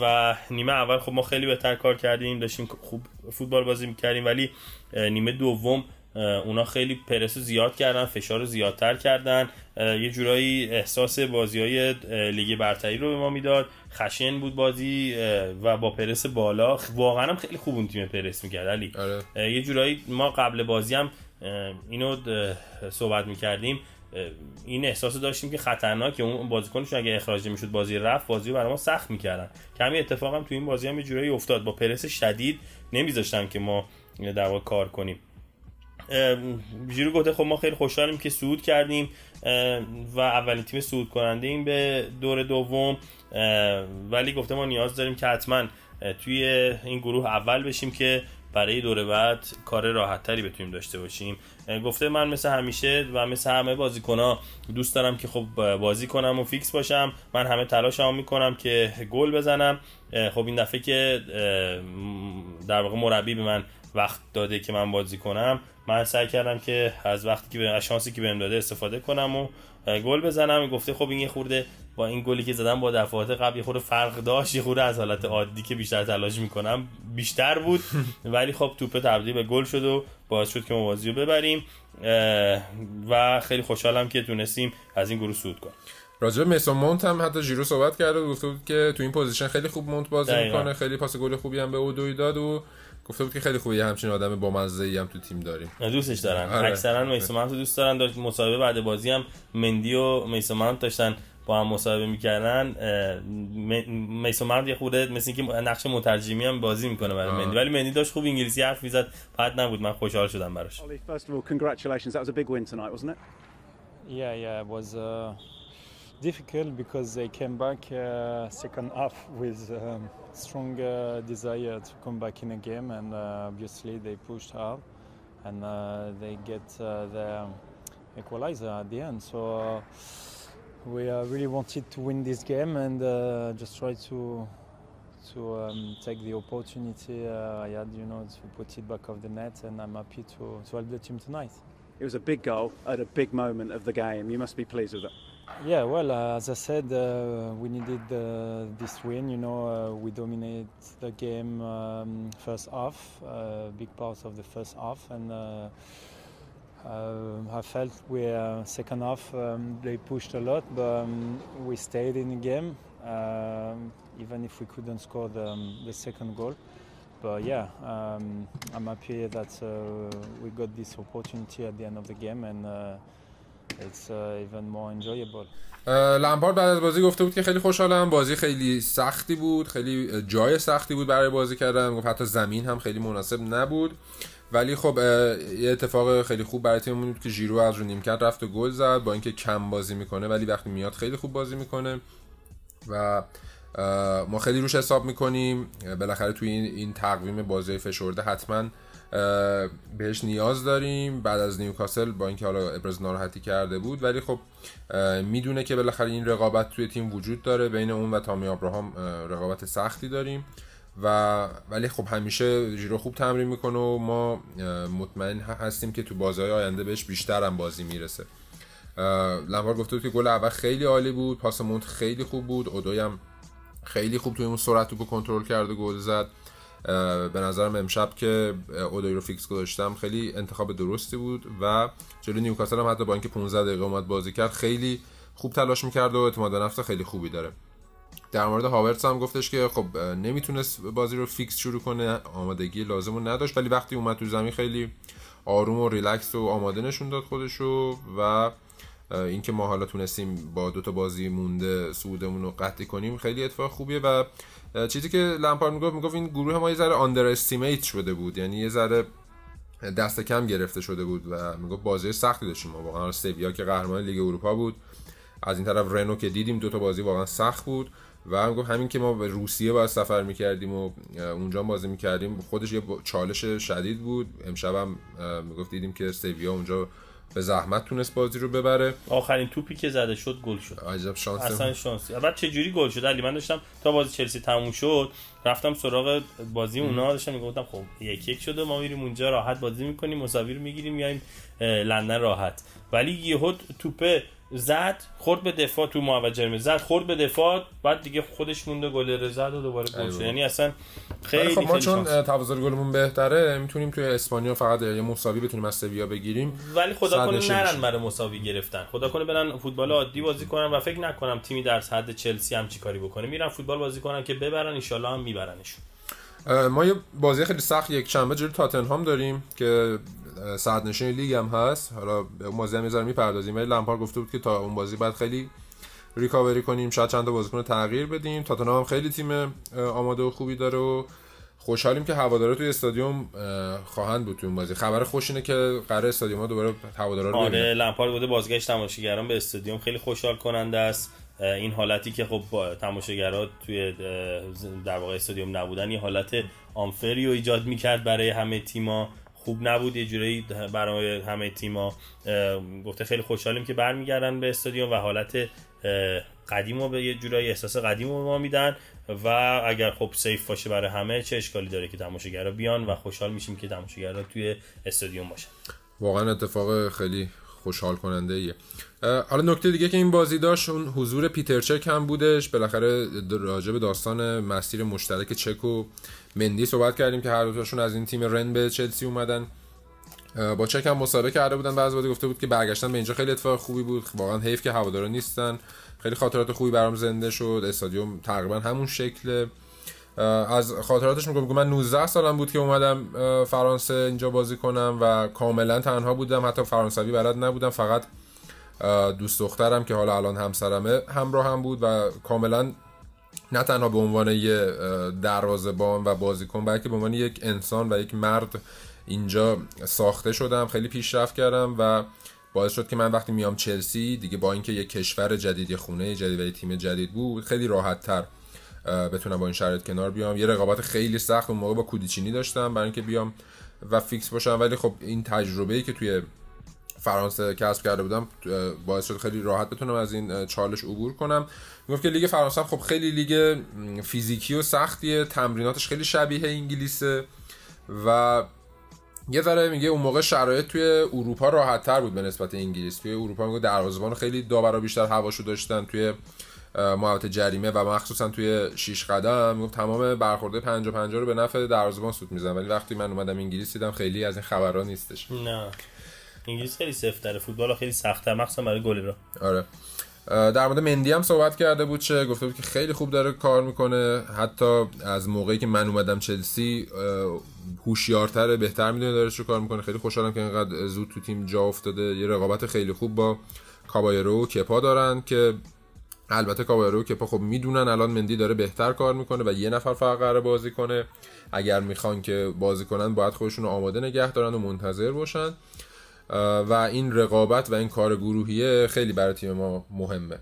و نیمه اول خب ما خیلی بهتر کار کردیم داشتیم خوب فوتبال بازی می‌کردیم ولی نیمه دوم اونا خیلی پرس زیاد کردن فشار رو زیادتر کردن. یه جورایی احساس بازی های لیگ برتری رو به ما می‌داد. خشن بود بازی و با پرس بالا. واقعا هم خیلی خوب اون تیم پرس می‌کرد علی. آره. یه جورایی ما قبل بازی هم اینو صحبت می‌کردیم. این احساس داشتیم که خطرناکه اون بازیکنشون اگه اخراج می‌شد بازی رفت بازی رو برای ما سخت می‌کردن. کمی اتفاق هم تو این بازی هم یه جورایی افتاد. با پرس شدید نمیذاشتن که ما در واقع کار کنیم. ژیرو گفته خب ما خیلی خوشحالیم که صعود کردیم و اولین تیم صعود کننده این به دور دوم. ولی گفته ما نیاز داریم که حتما توی این گروه اول بشیم که برای دور بعد کار راحت تری بتونیم داشته باشیم. گفته من مثل همیشه و مثل همه بازیکن دوست دارم که خب بازی کنم و فیکس باشم. من همه تلاشمو می‌کنم که گل بزنم. خب این دفعه که در واقع مربی به من وقت داده که من بازی کنم من سعی کردم که از وقتی که به شانسی که بهم داده استفاده کنم و گل بزنم. گفته خب این یه خورده با این گلی که زدم با دفعات قبل یه خورده فرق داشت یه خورده از حالت عادی که بیشتر تلاش می‌کنم بیشتر بود. ولی خب توپ تبدیل به گل شد و باعث شد که ما بازی رو ببریم. و خیلی خوشحالم که تونستیم از این گروه صعود کنیم. راجع میسون مونت هم حتی ژیرو صحبت کرده و گفته بود که تو این position خیلی خوب مونت بازی می‌کنه خیلی پاس گل خوبی هم به اودوی داد و گفته بود که خیلی خوبه همچین آدم با مزه هم تو تیم داریم. دوستش دارن. آره. اکثرا میسون رو دوست دارن. داشت مصاحبه بعد بازی هم مندی و میسون داشتن. با هم مصاحبه می‌کردن میسون یه خورده مثل اینکه نقش مترجمی هم بازی می‌کنه برای مندی ولی مندی داشت خوب انگلیسی حرف می‌زد بعد نبود من خوشحال شدم براش First of all, congratulations. That was a big win tonight, wasn't it? Yeah, yeah, it was uh, difficult because they came back uh, second half with um, strong uh, desire to come back in a game, and uh, obviously they pushed hard, and uh, they get uh, their equalizer at the end. So uh, we really wanted to win this game and just try to to um, take the opportunity I had, you know, to put it back off the net, and I'm happy to to help the team tonight. It was a big goal at a big moment of the game. You must be pleased with it. Yeah, well, uh, as I said, uh, we needed uh, this win. You know, uh, we dominate the game um, first half, uh, big part of the first half, and uh, I felt we second half um, they pushed a lot, but um, we stayed in the game, um, even if we couldn't score the, um, the second goal. But yeah, um, I'm happy that we got this opportunity at the end of the game and. It's uh, even more enjoyable. لمپارد بعد از بازی گفته بود که خیلی خوشحالم بازی خیلی سختی بود خیلی جای سختی بود برای بازی کردن گفت حتی زمین هم خیلی مناسب نبود ولی خب یه اتفاق خیلی خوب برای تیممون بود که ژیرو از رو نیمکت رفت و گل زد با اینکه کم بازی می‌کنه ولی وقتی میاد خیلی خوب بازی می‌کنه و ما خیلی روش حساب می‌کنیم. بالاخره توی این, این تقویم بازی فشرده حتما بهش نیاز داریم. بعد از نیوکاسل با اینکه حالا ابراز ناراحتی کرده بود ولی خب می‌دونه که بالاخره این رقابت توی تیم وجود داره. بین اون و تامی ابراهام رقابت سختی داریم. و ولی خب همیشه ژیرو خوب تمرین می‌کنه و ما مطمئن هستیم که تو بازهای آینده بهش بیشتر هم بازی می‌رسه. لمبار گفته بود که گل اول خیلی عالی بود پاس مونت خیلی خوب بود اودوی هم خیلی خوب توی اون سرعت کنترل کرد و گل زد. به نظرم امشب که اودوی رو فیکس گذاشتم خیلی انتخاب درستی بود و جلو نیوکاسل هم حتی با اینکه 15 دقیقه اومد بازی کرد خیلی خوب تلاش می‌کرد و اعتماد نفس خیلی خوبی داره. در مورد هاورتس هم گفتش که خب نمی‌تونست بازی رو فیکس شروع کنه آمادگی لازم رو نداشت ولی وقتی اومد تو زمین خیلی آروم و ریلکس و آماده نشون داد خودشو و اینکه ما حالا تونستیم با دوتا بازی مونده صعودمون رو قطعی کنیم خیلی اتفاق خوبیه و چیزی که لمپارد می‌گفت می‌گفت این گروه ما یه ذره underestimate شده بود یعنی یه ذره دست کم گرفته شده بود و می‌گفت بازی سختی داشتیم ما واقعا سویا که قهرمان لیگ اروپا بود. از این طرف رنو که دیدیم دوتا بازی واقعا سخت بود و می‌گفت همین که ما به روسیه باید سفر می‌کردیم و اونجا بازی می‌کردیم. خودش یه چالش شدید بود. امشب هم می‌گفت دیدیم که سویا اونجا به زحمت تونست بازی رو ببره. آخرین توپی که زده شد گل شد. عجب شانس. اصلا شانسی. بعد چه جوری گل شد؟ علی من داشتم تا بازی چلسی تموم شد رفتم سراغ بازی اونا داشتم می‌گفتم خب یک یک شده ما میریم اونجا راحت بازی می‌کنیم مساوی رو می‌گیریم میایم لندن راحت. ولی یهو توپه زد خورد به دفاع تو محوجه زد خورد به دفاع بعد دیگه خودش مونده گل زد و دوباره گل شد. یعنی اصلا خیلی خب ما چون تفاضل گلمون بهتره می‌تونیم توی اسپانیا فقط یه مساوی بتونیم از سویا بگیریم. ولی خدا کنه نرن برای مساوی گرفتن. خدا کنه برن فوتبال عادی بازی کنن و فکر نکنم تیمی در حد چلسی هم چیکاری بکنه. میرن فوتبال بازی کنن که ببرن ان هم میبرنشون. ما یه بازی خیلی سخت یک شنبه جلوی تاتنهام داریم که صد نشین لیگ هم هست. حالا به اون بازی هم می‌ذارم می‌پردازیم. ولی لمپار گفته بود که تا اون بازی بعد خیلی ریکاوری کنیم شاید چند تا بازیکن تغییر بدیم. تاتنهام هم خیلی تیم آماده و خوبی داره و خوشحالیم که هوادارا توی استادیوم خواهند بود توی اون بازی. خبر خوش اینه که قرار استادیوم ها دوباره هوادارا رو آره لمپارد بوده بازگشت تماشاگران به استادیوم خیلی خوشحال کننده است. این حالتی که خب تماشاگرها توی در واقع استادیوم نبودن یه حالت آنفری رو ایجاد می‌کرد برای همه تیما. خوب نبود یه جورایی برای همه تیما گفته خیلی خوشحالیم که برمیگردن به استادیوم و حالت قدیم رو به یه جورایی احساس قدیم رو ما میدن و اگر خب سیف باشه برای همه چه اشکالی داره که تماشاگرها بیان و خوشحال میشیم که تماشاگرها توی استادیوم باشن. واقعا اتفاق خیلی خوشحال کننده ایه حالا نکته دیگه که این بازی داشت اون حضور پیتر چک هم بودش. بالاخره راجع به داستان مسیر مشترک چک و مندی صحبت کردیم که هر دوتاشون از این تیم رن به چلسی اومدن. با چک هم مسابقه کرده بودن. بعضی بازی گفته بود که برگشتن به اینجا خیلی اتفاق خوبی بود. واقعا حیف که هوادارا نیستن. خیلی خاطرات خوبی برام زنده شد. استادیوم تقریبا همون شکله. از خاطراتش میگم من 19 سالم بود که اومدم فرانسه اینجا بازی کنم و کاملا تنها بودم. حتی فرانسوی بلد نبودم. فقط دوست دخترم که حالا الان همسرمه همراه هم بود و کاملا نه تنها به عنوان یه دروازه‌بان و بازیکن بلکه به عنوان یک انسان و یک مرد اینجا ساخته شدم خیلی پیشرفت کردم و باعث شد که من وقتی میام چلسی دیگه با اینکه یک کشور جدید یه خونه جدید و یه تیم جدید بود خیلی راحت تر بتونم با این شرایط کنار بیام. یه رقابت خیلی سخت اون موقع با کودیچینی داشتم برای اینکه بیام و فیکس باشم. ولی خب این تجربه ای که توی فرانسه کسب کرده بودم باعث شد خیلی راحت بتونم از این چالش عبور کنم. می‌گفت که لیگ فرانسه خب خیلی لیگ فیزیکی و سختیه تمریناتش خیلی شبیه انگلیسه و یه ذره میگه اون موقع شرایط توی اروپا راحت تر بود به نسبت انگلیس. توی اروپا میگه دروازه‌بان خیلی داورا بیشتر هواشو داشتن توی محوطه جریمه و مخصوصا توی شیش قدم. می‌گفت تمام برخورده 50 50 رو به نفع دروازه‌بان سود می‌زنن. ولی وقتی من اومدم انگلیس دیدم خیلی از این خبرها نیستش. نه. انگلیس خیلی سفتره فوتبال خیلی سخته مخصوصا برای گل را آره. در مورد مندی هم صحبت کرده بود چه گفته بود که خیلی خوب داره کار می‌کنه. حتی از موقعی که من اومدم چلسی هوشیارتره بهتر می‌دونه داره چه کار می‌کنه. خیلی خوشحالم که اینقدر زود تو تیم جا افتاده. یه رقابت خیلی خوب با کابایرو و کپا دارن که البته کابایرو و کپا خب می‌دونن الان مندی داره بهتر کار می‌کنه و یه نفر فقط قرار بازی کنه. اگر می‌خوان که بازی کنن باید خودشون آماده نگه دارن و منتظر باشن. و این رقابت و این کار گروهیه خیلی برای تیم ما مهمه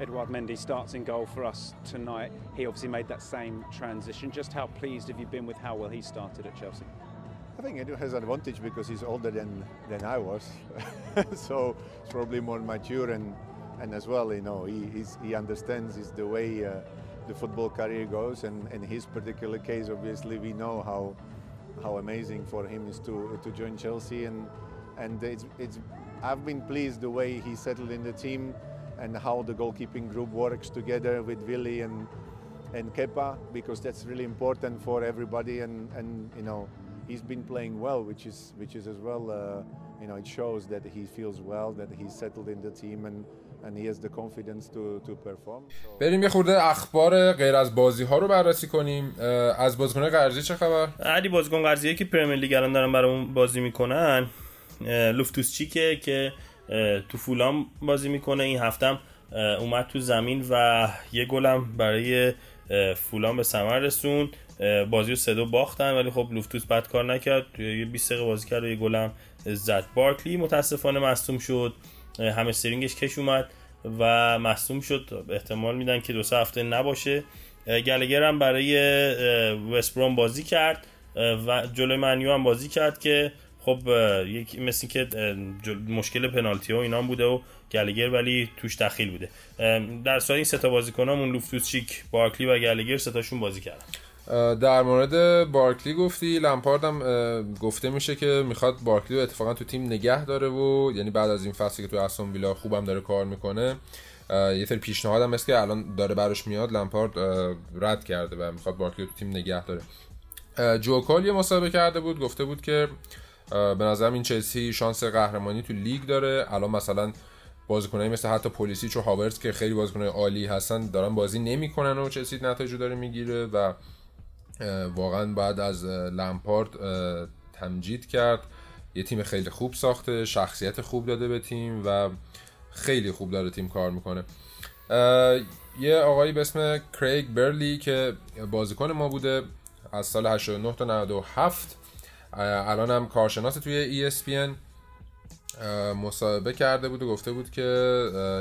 Edouard Mendy starts in goal for us tonight. He obviously made that same transition. Just how pleased have you been with how well he started at Chelsea? I think Edu has an advantage because he's older than, than I was. so he's probably more mature and, and as well, you know, he, he's, he understands is the way uh, the football career goes. And in his particular case, obviously, we know how, how amazing for him is to, to join Chelsea. And and it's, it's I've been pleased the way he settled in the team and how the goalkeeping group works together with Willy and and Kepa because that's really important for everybody and and you know he's been playing well which is which is as well uh, you know it shows that he feels well that he's settled in the team and and he has the confidence to to perform so... بریم یه خورده اخبار غیر از بازی ها رو بررسی کنیم از بازیکن قرضی چه خبر علی بازیکن قرضی که پرمیر لیگ الان دارن برامون بازی میکنن لوفتوس چیکه که تو فولام بازی می‌کنه. این هفتم اومد تو زمین و یه گلم برای فولام به ثمر رسون بازی رو سه باختن ولی خب لوفتوس بد کار نکرد. یه 20 دقیقه بازی کرد و یه گلم زد. بارکلی متاسفانه مصدوم شد. همه سرینگش کش اومد و مصدوم شد. احتمال میدن که دو سه هفته نباشه. گلگر هم برای وستبروم بازی کرد. و جلوی منیو هم بازی کرد که خب یک مثل که مشکل پنالتی و اینا بوده و گلگر ولی توش دخیل بوده. در سال این سه تا لوفتوس چیک بارکلی و گلگر سه تاشون بازی کردن. در مورد بارکلی گفتی لمپارد هم گفته میشه که می‌خواد بارکلی رو اتفاقا تو تیم نگه داره و یعنی بعد از این فصلی که تو استون ویلا خوبم داره کار می‌کنه یه سری پیشنهاد هم که الان داره براش میاد لمپارد رد کرده و می‌خواد بارکلی رو تو تیم نگه داره. جوکال یه مصاحبه کرده بود گفته بود که به نظرم این چلسی شانس قهرمانی تو لیگ داره. الان مثلا بازیکنایی مثل حتی پلیسیچ و هاورز که خیلی بازیکنای عالی هستن دارن بازی نمی‌کنن و چلسی نتایج داره می‌گیره و واقعا بعد از لمپارد تمجید کرد. یه تیم خیلی خوب ساخته شخصیت خوب داده به تیم و خیلی خوب داره تیم کار می‌کنه. یه آقایی به اسم کریگ برلی که بازیکن ما بوده از سال 89 تا 97 الان هم کارشناس توی ESPN مصاحبه کرده بود و گفته بود که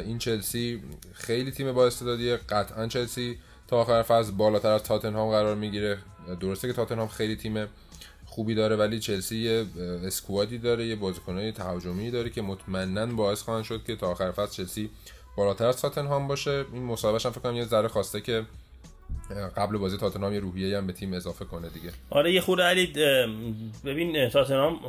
این چلسی خیلی تیم با استعدادیه. قطعا چلسی تا آخر فصل بالاتر از تاتنهام قرار می‌گیره. درسته که تاتنهام خیلی تیم خوبی داره ولی چلسی یه اسکوادی داره یه بازیکنای تهاجمی داره که مطمئنا باعث خواهند شد که تا آخر فصل چلسی بالاتر از تاتنهام باشه. این هم فکر کنم یه ذره خواسته که قبل بازی تاتنهام یه روحیه هم به تیم اضافه کنه دیگه. آره یه خورده علی ببین تاتنهام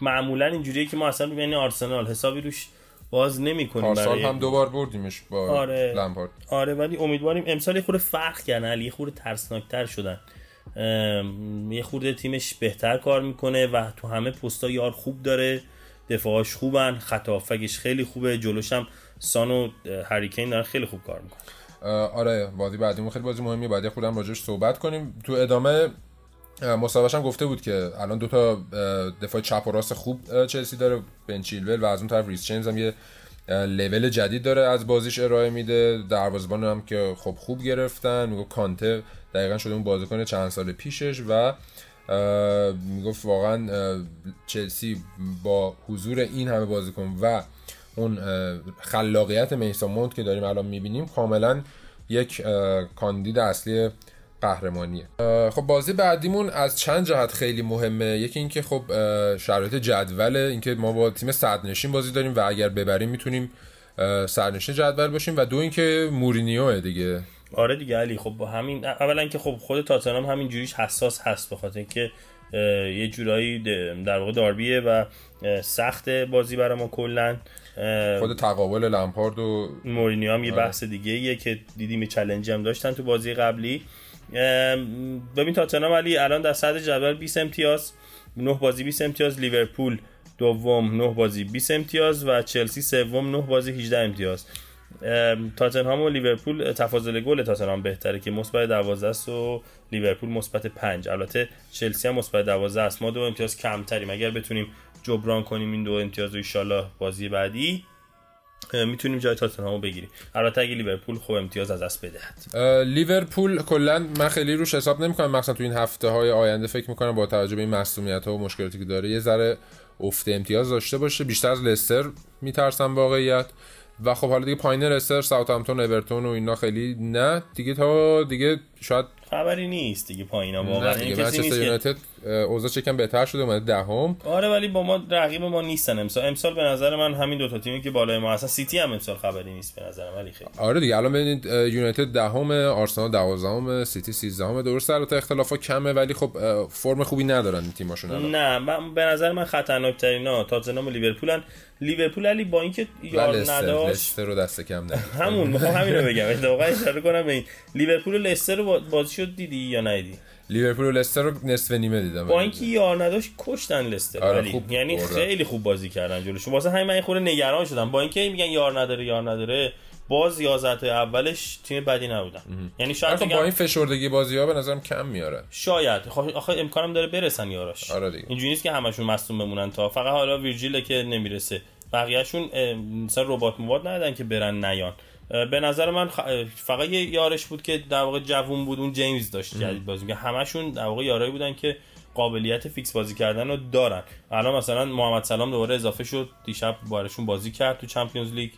معمولا اینجوریه که ما اصلا ببینیم آرسنال حسابی روش باز نمی‌کنیم برای هم دوبار بردیمش با آره. لمپارد. آره ولی امیدواریم امسال یه خورده فرق کردن علی یه خورده ترسناکتر شدن. یه خورده تیمش بهتر کار می‌کنه و تو همه پستا یار خوب داره دفاعش خوبن خطافگش خیلی خوبه جلوش هم سان و هریکین دارن خیلی خوب کار می‌کنن آره بازی بعدیمون خیلی بازی مهمیه. بعد خودم راجعش صحبت کنیم. تو ادامه مصاحبهش هم گفته بود که الان دو تا دفاع چپ و راست خوب چلسی داره بن و از اون طرف ریس چیمز هم یه لول جدید داره از بازیش ارائه میده. دروازه‌بان هم که خب خوب گرفتن. میگه کانته دقیقا شده اون بازیکن چند سال پیشش و می‌گفت واقعا چلسی با حضور این همه بازیکن و اون خلاقیت میسا که داریم الان می‌بینیم کاملا یک کاندید اصلی قهرمانیه. خب بازی بعدیمون از چند جهت خیلی مهمه. یکی اینکه خب شرایط جدول اینکه ما با تیم صدرنشین بازی داریم و اگر ببریم می‌تونیم صدرنشین جدول باشیم و دو اینکه مورینیو دیگه. آره دیگه علی خب با همین اولا که خب خود تاتنهام همین جوریش حساس هست به خاطر اینکه یه جورایی در واقع داربیه و سخت بازی برای ما کلا. خود تقابل لمپارد و مورینیو هم یه آره. بحث دیگه ایه که دیدیم چلنج هم داشتن تو بازی قبلی. ببین تاتنهام ولی الان در صدر جدول 20 امتیاز 9 بازی 20 امتیاز لیورپول دوم 9 بازی 20 امتیاز و چلسی سوم 9 بازی 18 امتیاز. تاتنهام و لیورپول تفاضل گل تاتنهام بهتره که مثبت 12 است و لیورپول مثبت 5 البته چلسی هم مثبت 12 است. ما دو امتیاز کمتریم. اگر بتونیم جبران کنیم این دو امتیاز رو ان بازی بعدی می‌تونیم جای تاتنهامو بگیریم. البته اگه لیورپول خوب امتیاز از دست بدهد. لیورپول کلا من خیلی روش حساب نمی‌کنم. مثلا تو این هفته های آینده فکر می‌کنم با توجه به این مصدومیت ها و مشکلاتی که داره یه ذره افت امتیاز داشته باشه. بیشتر از لستر میترسم واقعیت. و خب حالا دیگه پایین لستر ساوثهامپتون اورتون و اینا خیلی نه. دیگه تا دیگه شاید خبری نیست دیگه پایینا واقعا. دیگه منچستر یونایتد اوضاعش یکم بهتر شده اومده دهم. ده آره ولی با ما رقیب ما نیستن امسال. امسال به نظر من همین دو تا تیمی که بالای ما هستن. سیتی هم امسال خبری نیست به نظر ولی خیلی. آره دیگه الان ببینید یونایتد دهم آرسنال 12 سیتی 13 درسته البته اختلافا کمه ولی خب فرم خوبی ندارن این تیماشون الان. نه من به نظر من خطرناک ترینا تاتنهام و لیورپولن. لیورپول علی با اینکه یار نداشت لستر رو دست کم نه همون می‌خوام همین رو بگم. واقعا اشاره کنم به این. لیورپول و لستر رو بازی شد دیدی یا ندیدی؟ لیورپول و لستر رو نصف نیمه دیدم. با اینکه یار نداشت کشتن لستر. آره خوب یعنی خیلی خوب بازی کردن جلوشون واسه همین من خورده نگران شدم. با اینکه میگن یار نداره یار نداره باز 11 اولش تیم بدی نبودن. یعنی شاید خب با این فشردگی بازی ها به نظرم کم میاره. شاید. خب آخه امکانم داره برسن یاراش. آره دیگه. اینجوری نیست که همشون مصدوم بمونن تا. فقط حالا ویرجیل که نمی‌رسه. بقیهشون مثلا رباط مواد ندادن که برن نیان. به نظر من فقط یه یارش بود که در واقع جوون بود اون جیمز داشت جدید بازی که همشون در واقع یارایی بودن که قابلیت فیکس بازی کردن رو دارن. الان مثلا محمد صلاح دوباره اضافه شد دیشب براشون بازی کرد تو Champions League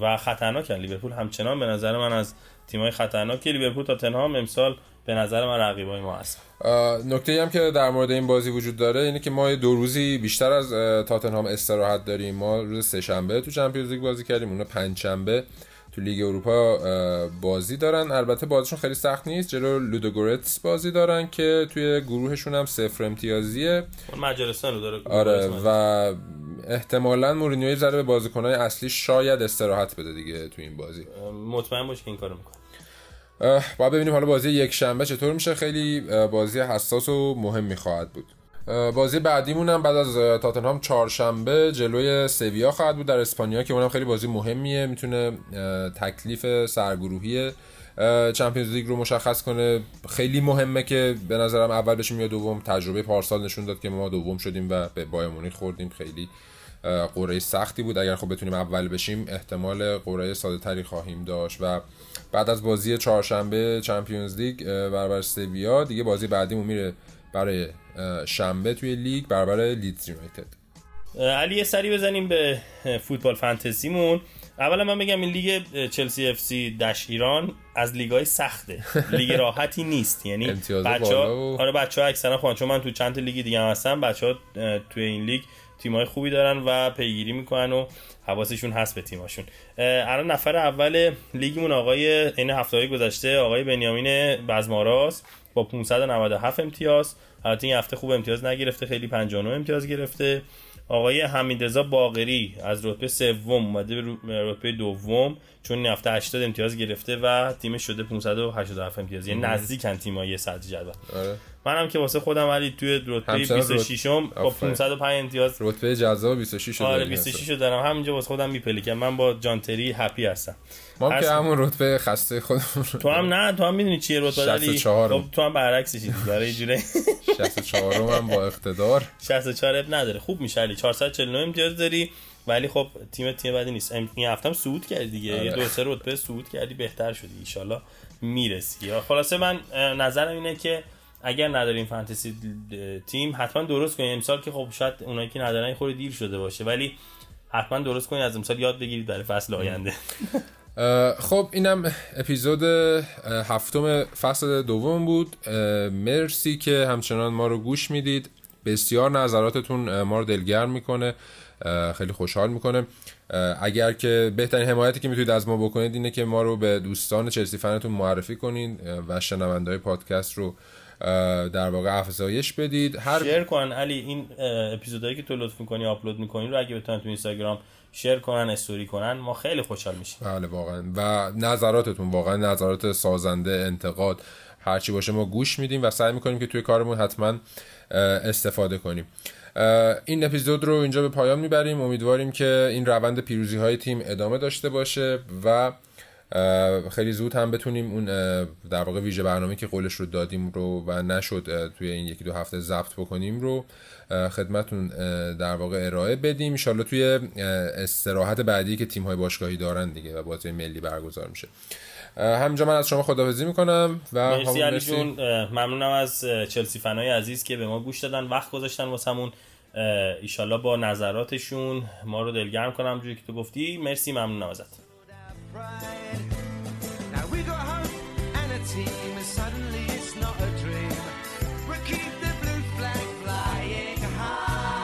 و خطرناکن. لیورپول همچنان به نظر من از تیمای خطرناک لیورپول تاتنهام امسال به نظر من رقیبای ما هست. نکته هم که در مورد این بازی وجود داره اینه که ما دو روزی بیشتر از تاتنهام استراحت داریم. ما روز سه شنبه تو Champions League بازی کردیم اون پنج شنبه تو لیگ اروپا بازی دارن. البته بازیشون خیلی سخت نیست جلو لودوگورتس بازی دارن که توی گروهشون هم صفر امتیازیه. مجارستان رو داره آره و احتمالا مورینیو ذره به بازیکنهای اصلی شاید استراحت بده دیگه تو این بازی. مطمئن باش که این کارو می‌کنه. باید ببینیم حالا بازی یک شنبه چطور میشه. خیلی بازی حساس و مهمی خواهد بود. بازی بعدیمون هم بعد از تاتنهام چهارشنبه جلوی سویا خواهد بود در اسپانیا که اونم خیلی بازی مهمیه. می‌تونه تکلیف سرگروهی چمپیونز لیگ رو مشخص کنه. خیلی مهمه که به نظرم اول بشیم یا دوم. تجربه پارسال نشون داد که ما دوم شدیم و به بایمونی خوردیم. خیلی قرعه سختی بود. اگر خب بتونیم اول بشیم احتمال قرعه ساده تری خواهیم داشت. و بعد از بازی چهارشنبه Champions League برابر سویا دیگه بازی بعدیمون میره برای شنبه توی لیگ برابر لیدز یونایتد. علی یه سری بزنیم به فوتبال فانتزیمون. اولا من بگم این لیگ Chelsea FC dash Iran از لیگای سخته. لیگ راحتی نیست. یعنی بچه ها و... آره بچه ها اکثرا خوبن چون من تو چند لیگ دیگه هم هستم بچه ها توی این لیگ تیمای خوبی دارن و پیگیری می‌کنن و حواسشون هست به تیماشون. الان نفر اول لیگمون آقای این هفته گذشته آقای بنیامین بزماراس با 597 امتیاز. البته این هفته خوب امتیاز نگرفته خیلی 59 امتیاز گرفته. آقای حمیدرضا باقری از رتبه سوم اومده به رتبه دوم. چون این هفته 80 امتیاز گرفته و تیمش شده 587 امتیاز. یعنی نزدیکن تیمای صدر جدول. آره. منم که واسه خودم ولی توی رتبه 26 م با 505 امتیاز. رتبه جذاب 26 شده آره 26 رو دارم. همینجا واسه خودم میپلکم من با جانتری هپی هستم. ما که همون رتبه خسته خودمون تو هم نه تو هم می‌دونی چیه رتبه داری 64 خب تو هم برعکسشی برای جوره 64 هم با اقتدار. 64 اب نداره. خوب میشه علی. 449 امتیاز داری. ولی خب تیم تیم بدی نیست. این هفته هم صعود کردی دیگه. آره. یه دو سه رتبه صعود کردی بهتر شدی. ان می‌رسی. خلاصه من نظرم اینه که اگر نداریم فانتزی تیم حتما درست کنید امسال که خب شاید اونایی که ندارن خورده دیر شده باشه. ولی حتما درست کنید. از امسال یاد بگیرید برای فصل آینده. خب اینم اپیزود هفتم فصل دوم بود. مرسی که همچنان ما رو گوش می‌دید. بسیار نظراتتون ما رو دلگرم می‌کنه. خیلی خوشحال می‌کنه. اگر که بهترین حمایتی که می‌تونید از ما بکنید اینه که ما رو به دوستان چلسی فنتون معرفی کنین و شنونده های پادکست رو در واقع افزایش بدید. هر شیر کنن علی این اپیزودهایی که تو لطف می‌کنی آپلود می‌کنی رو اگه بتونن تو اینستاگرام شیر کنن استوری کنن ما خیلی خوشحال میشیم. بله واقعا. و نظراتتون واقعا نظرات سازنده انتقاد هرچی باشه ما گوش میدیم و سعی می‌کنیم که توی کارمون حتما استفاده کنیم. این اپیزود رو اینجا به پایان می‌بریم. امیدواریم که این روند پیروزی های تیم ادامه داشته باشه و خیلی زود هم بتونیم اون در واقع ویژه برنامه که قولش رو دادیم رو و نشد توی این یکی دو هفته ضبط بکنیم رو خدمتون در واقع ارائه بدیم. انشالله توی استراحت بعدی که تیم های باشگاهی دارن دیگه و بازی ملی برگزار میشه. همینجا من از شما خداحافظی می‌کنم و مرسی علی جون. ممنونم از چلسی فنای عزیز که به ما گوش دادن. وقت گذاشتن واسه همون ایشالله با نظراتشون. ما رو دلگرم کنم جوری که تو گفتی. مرسی ممنونم ازت.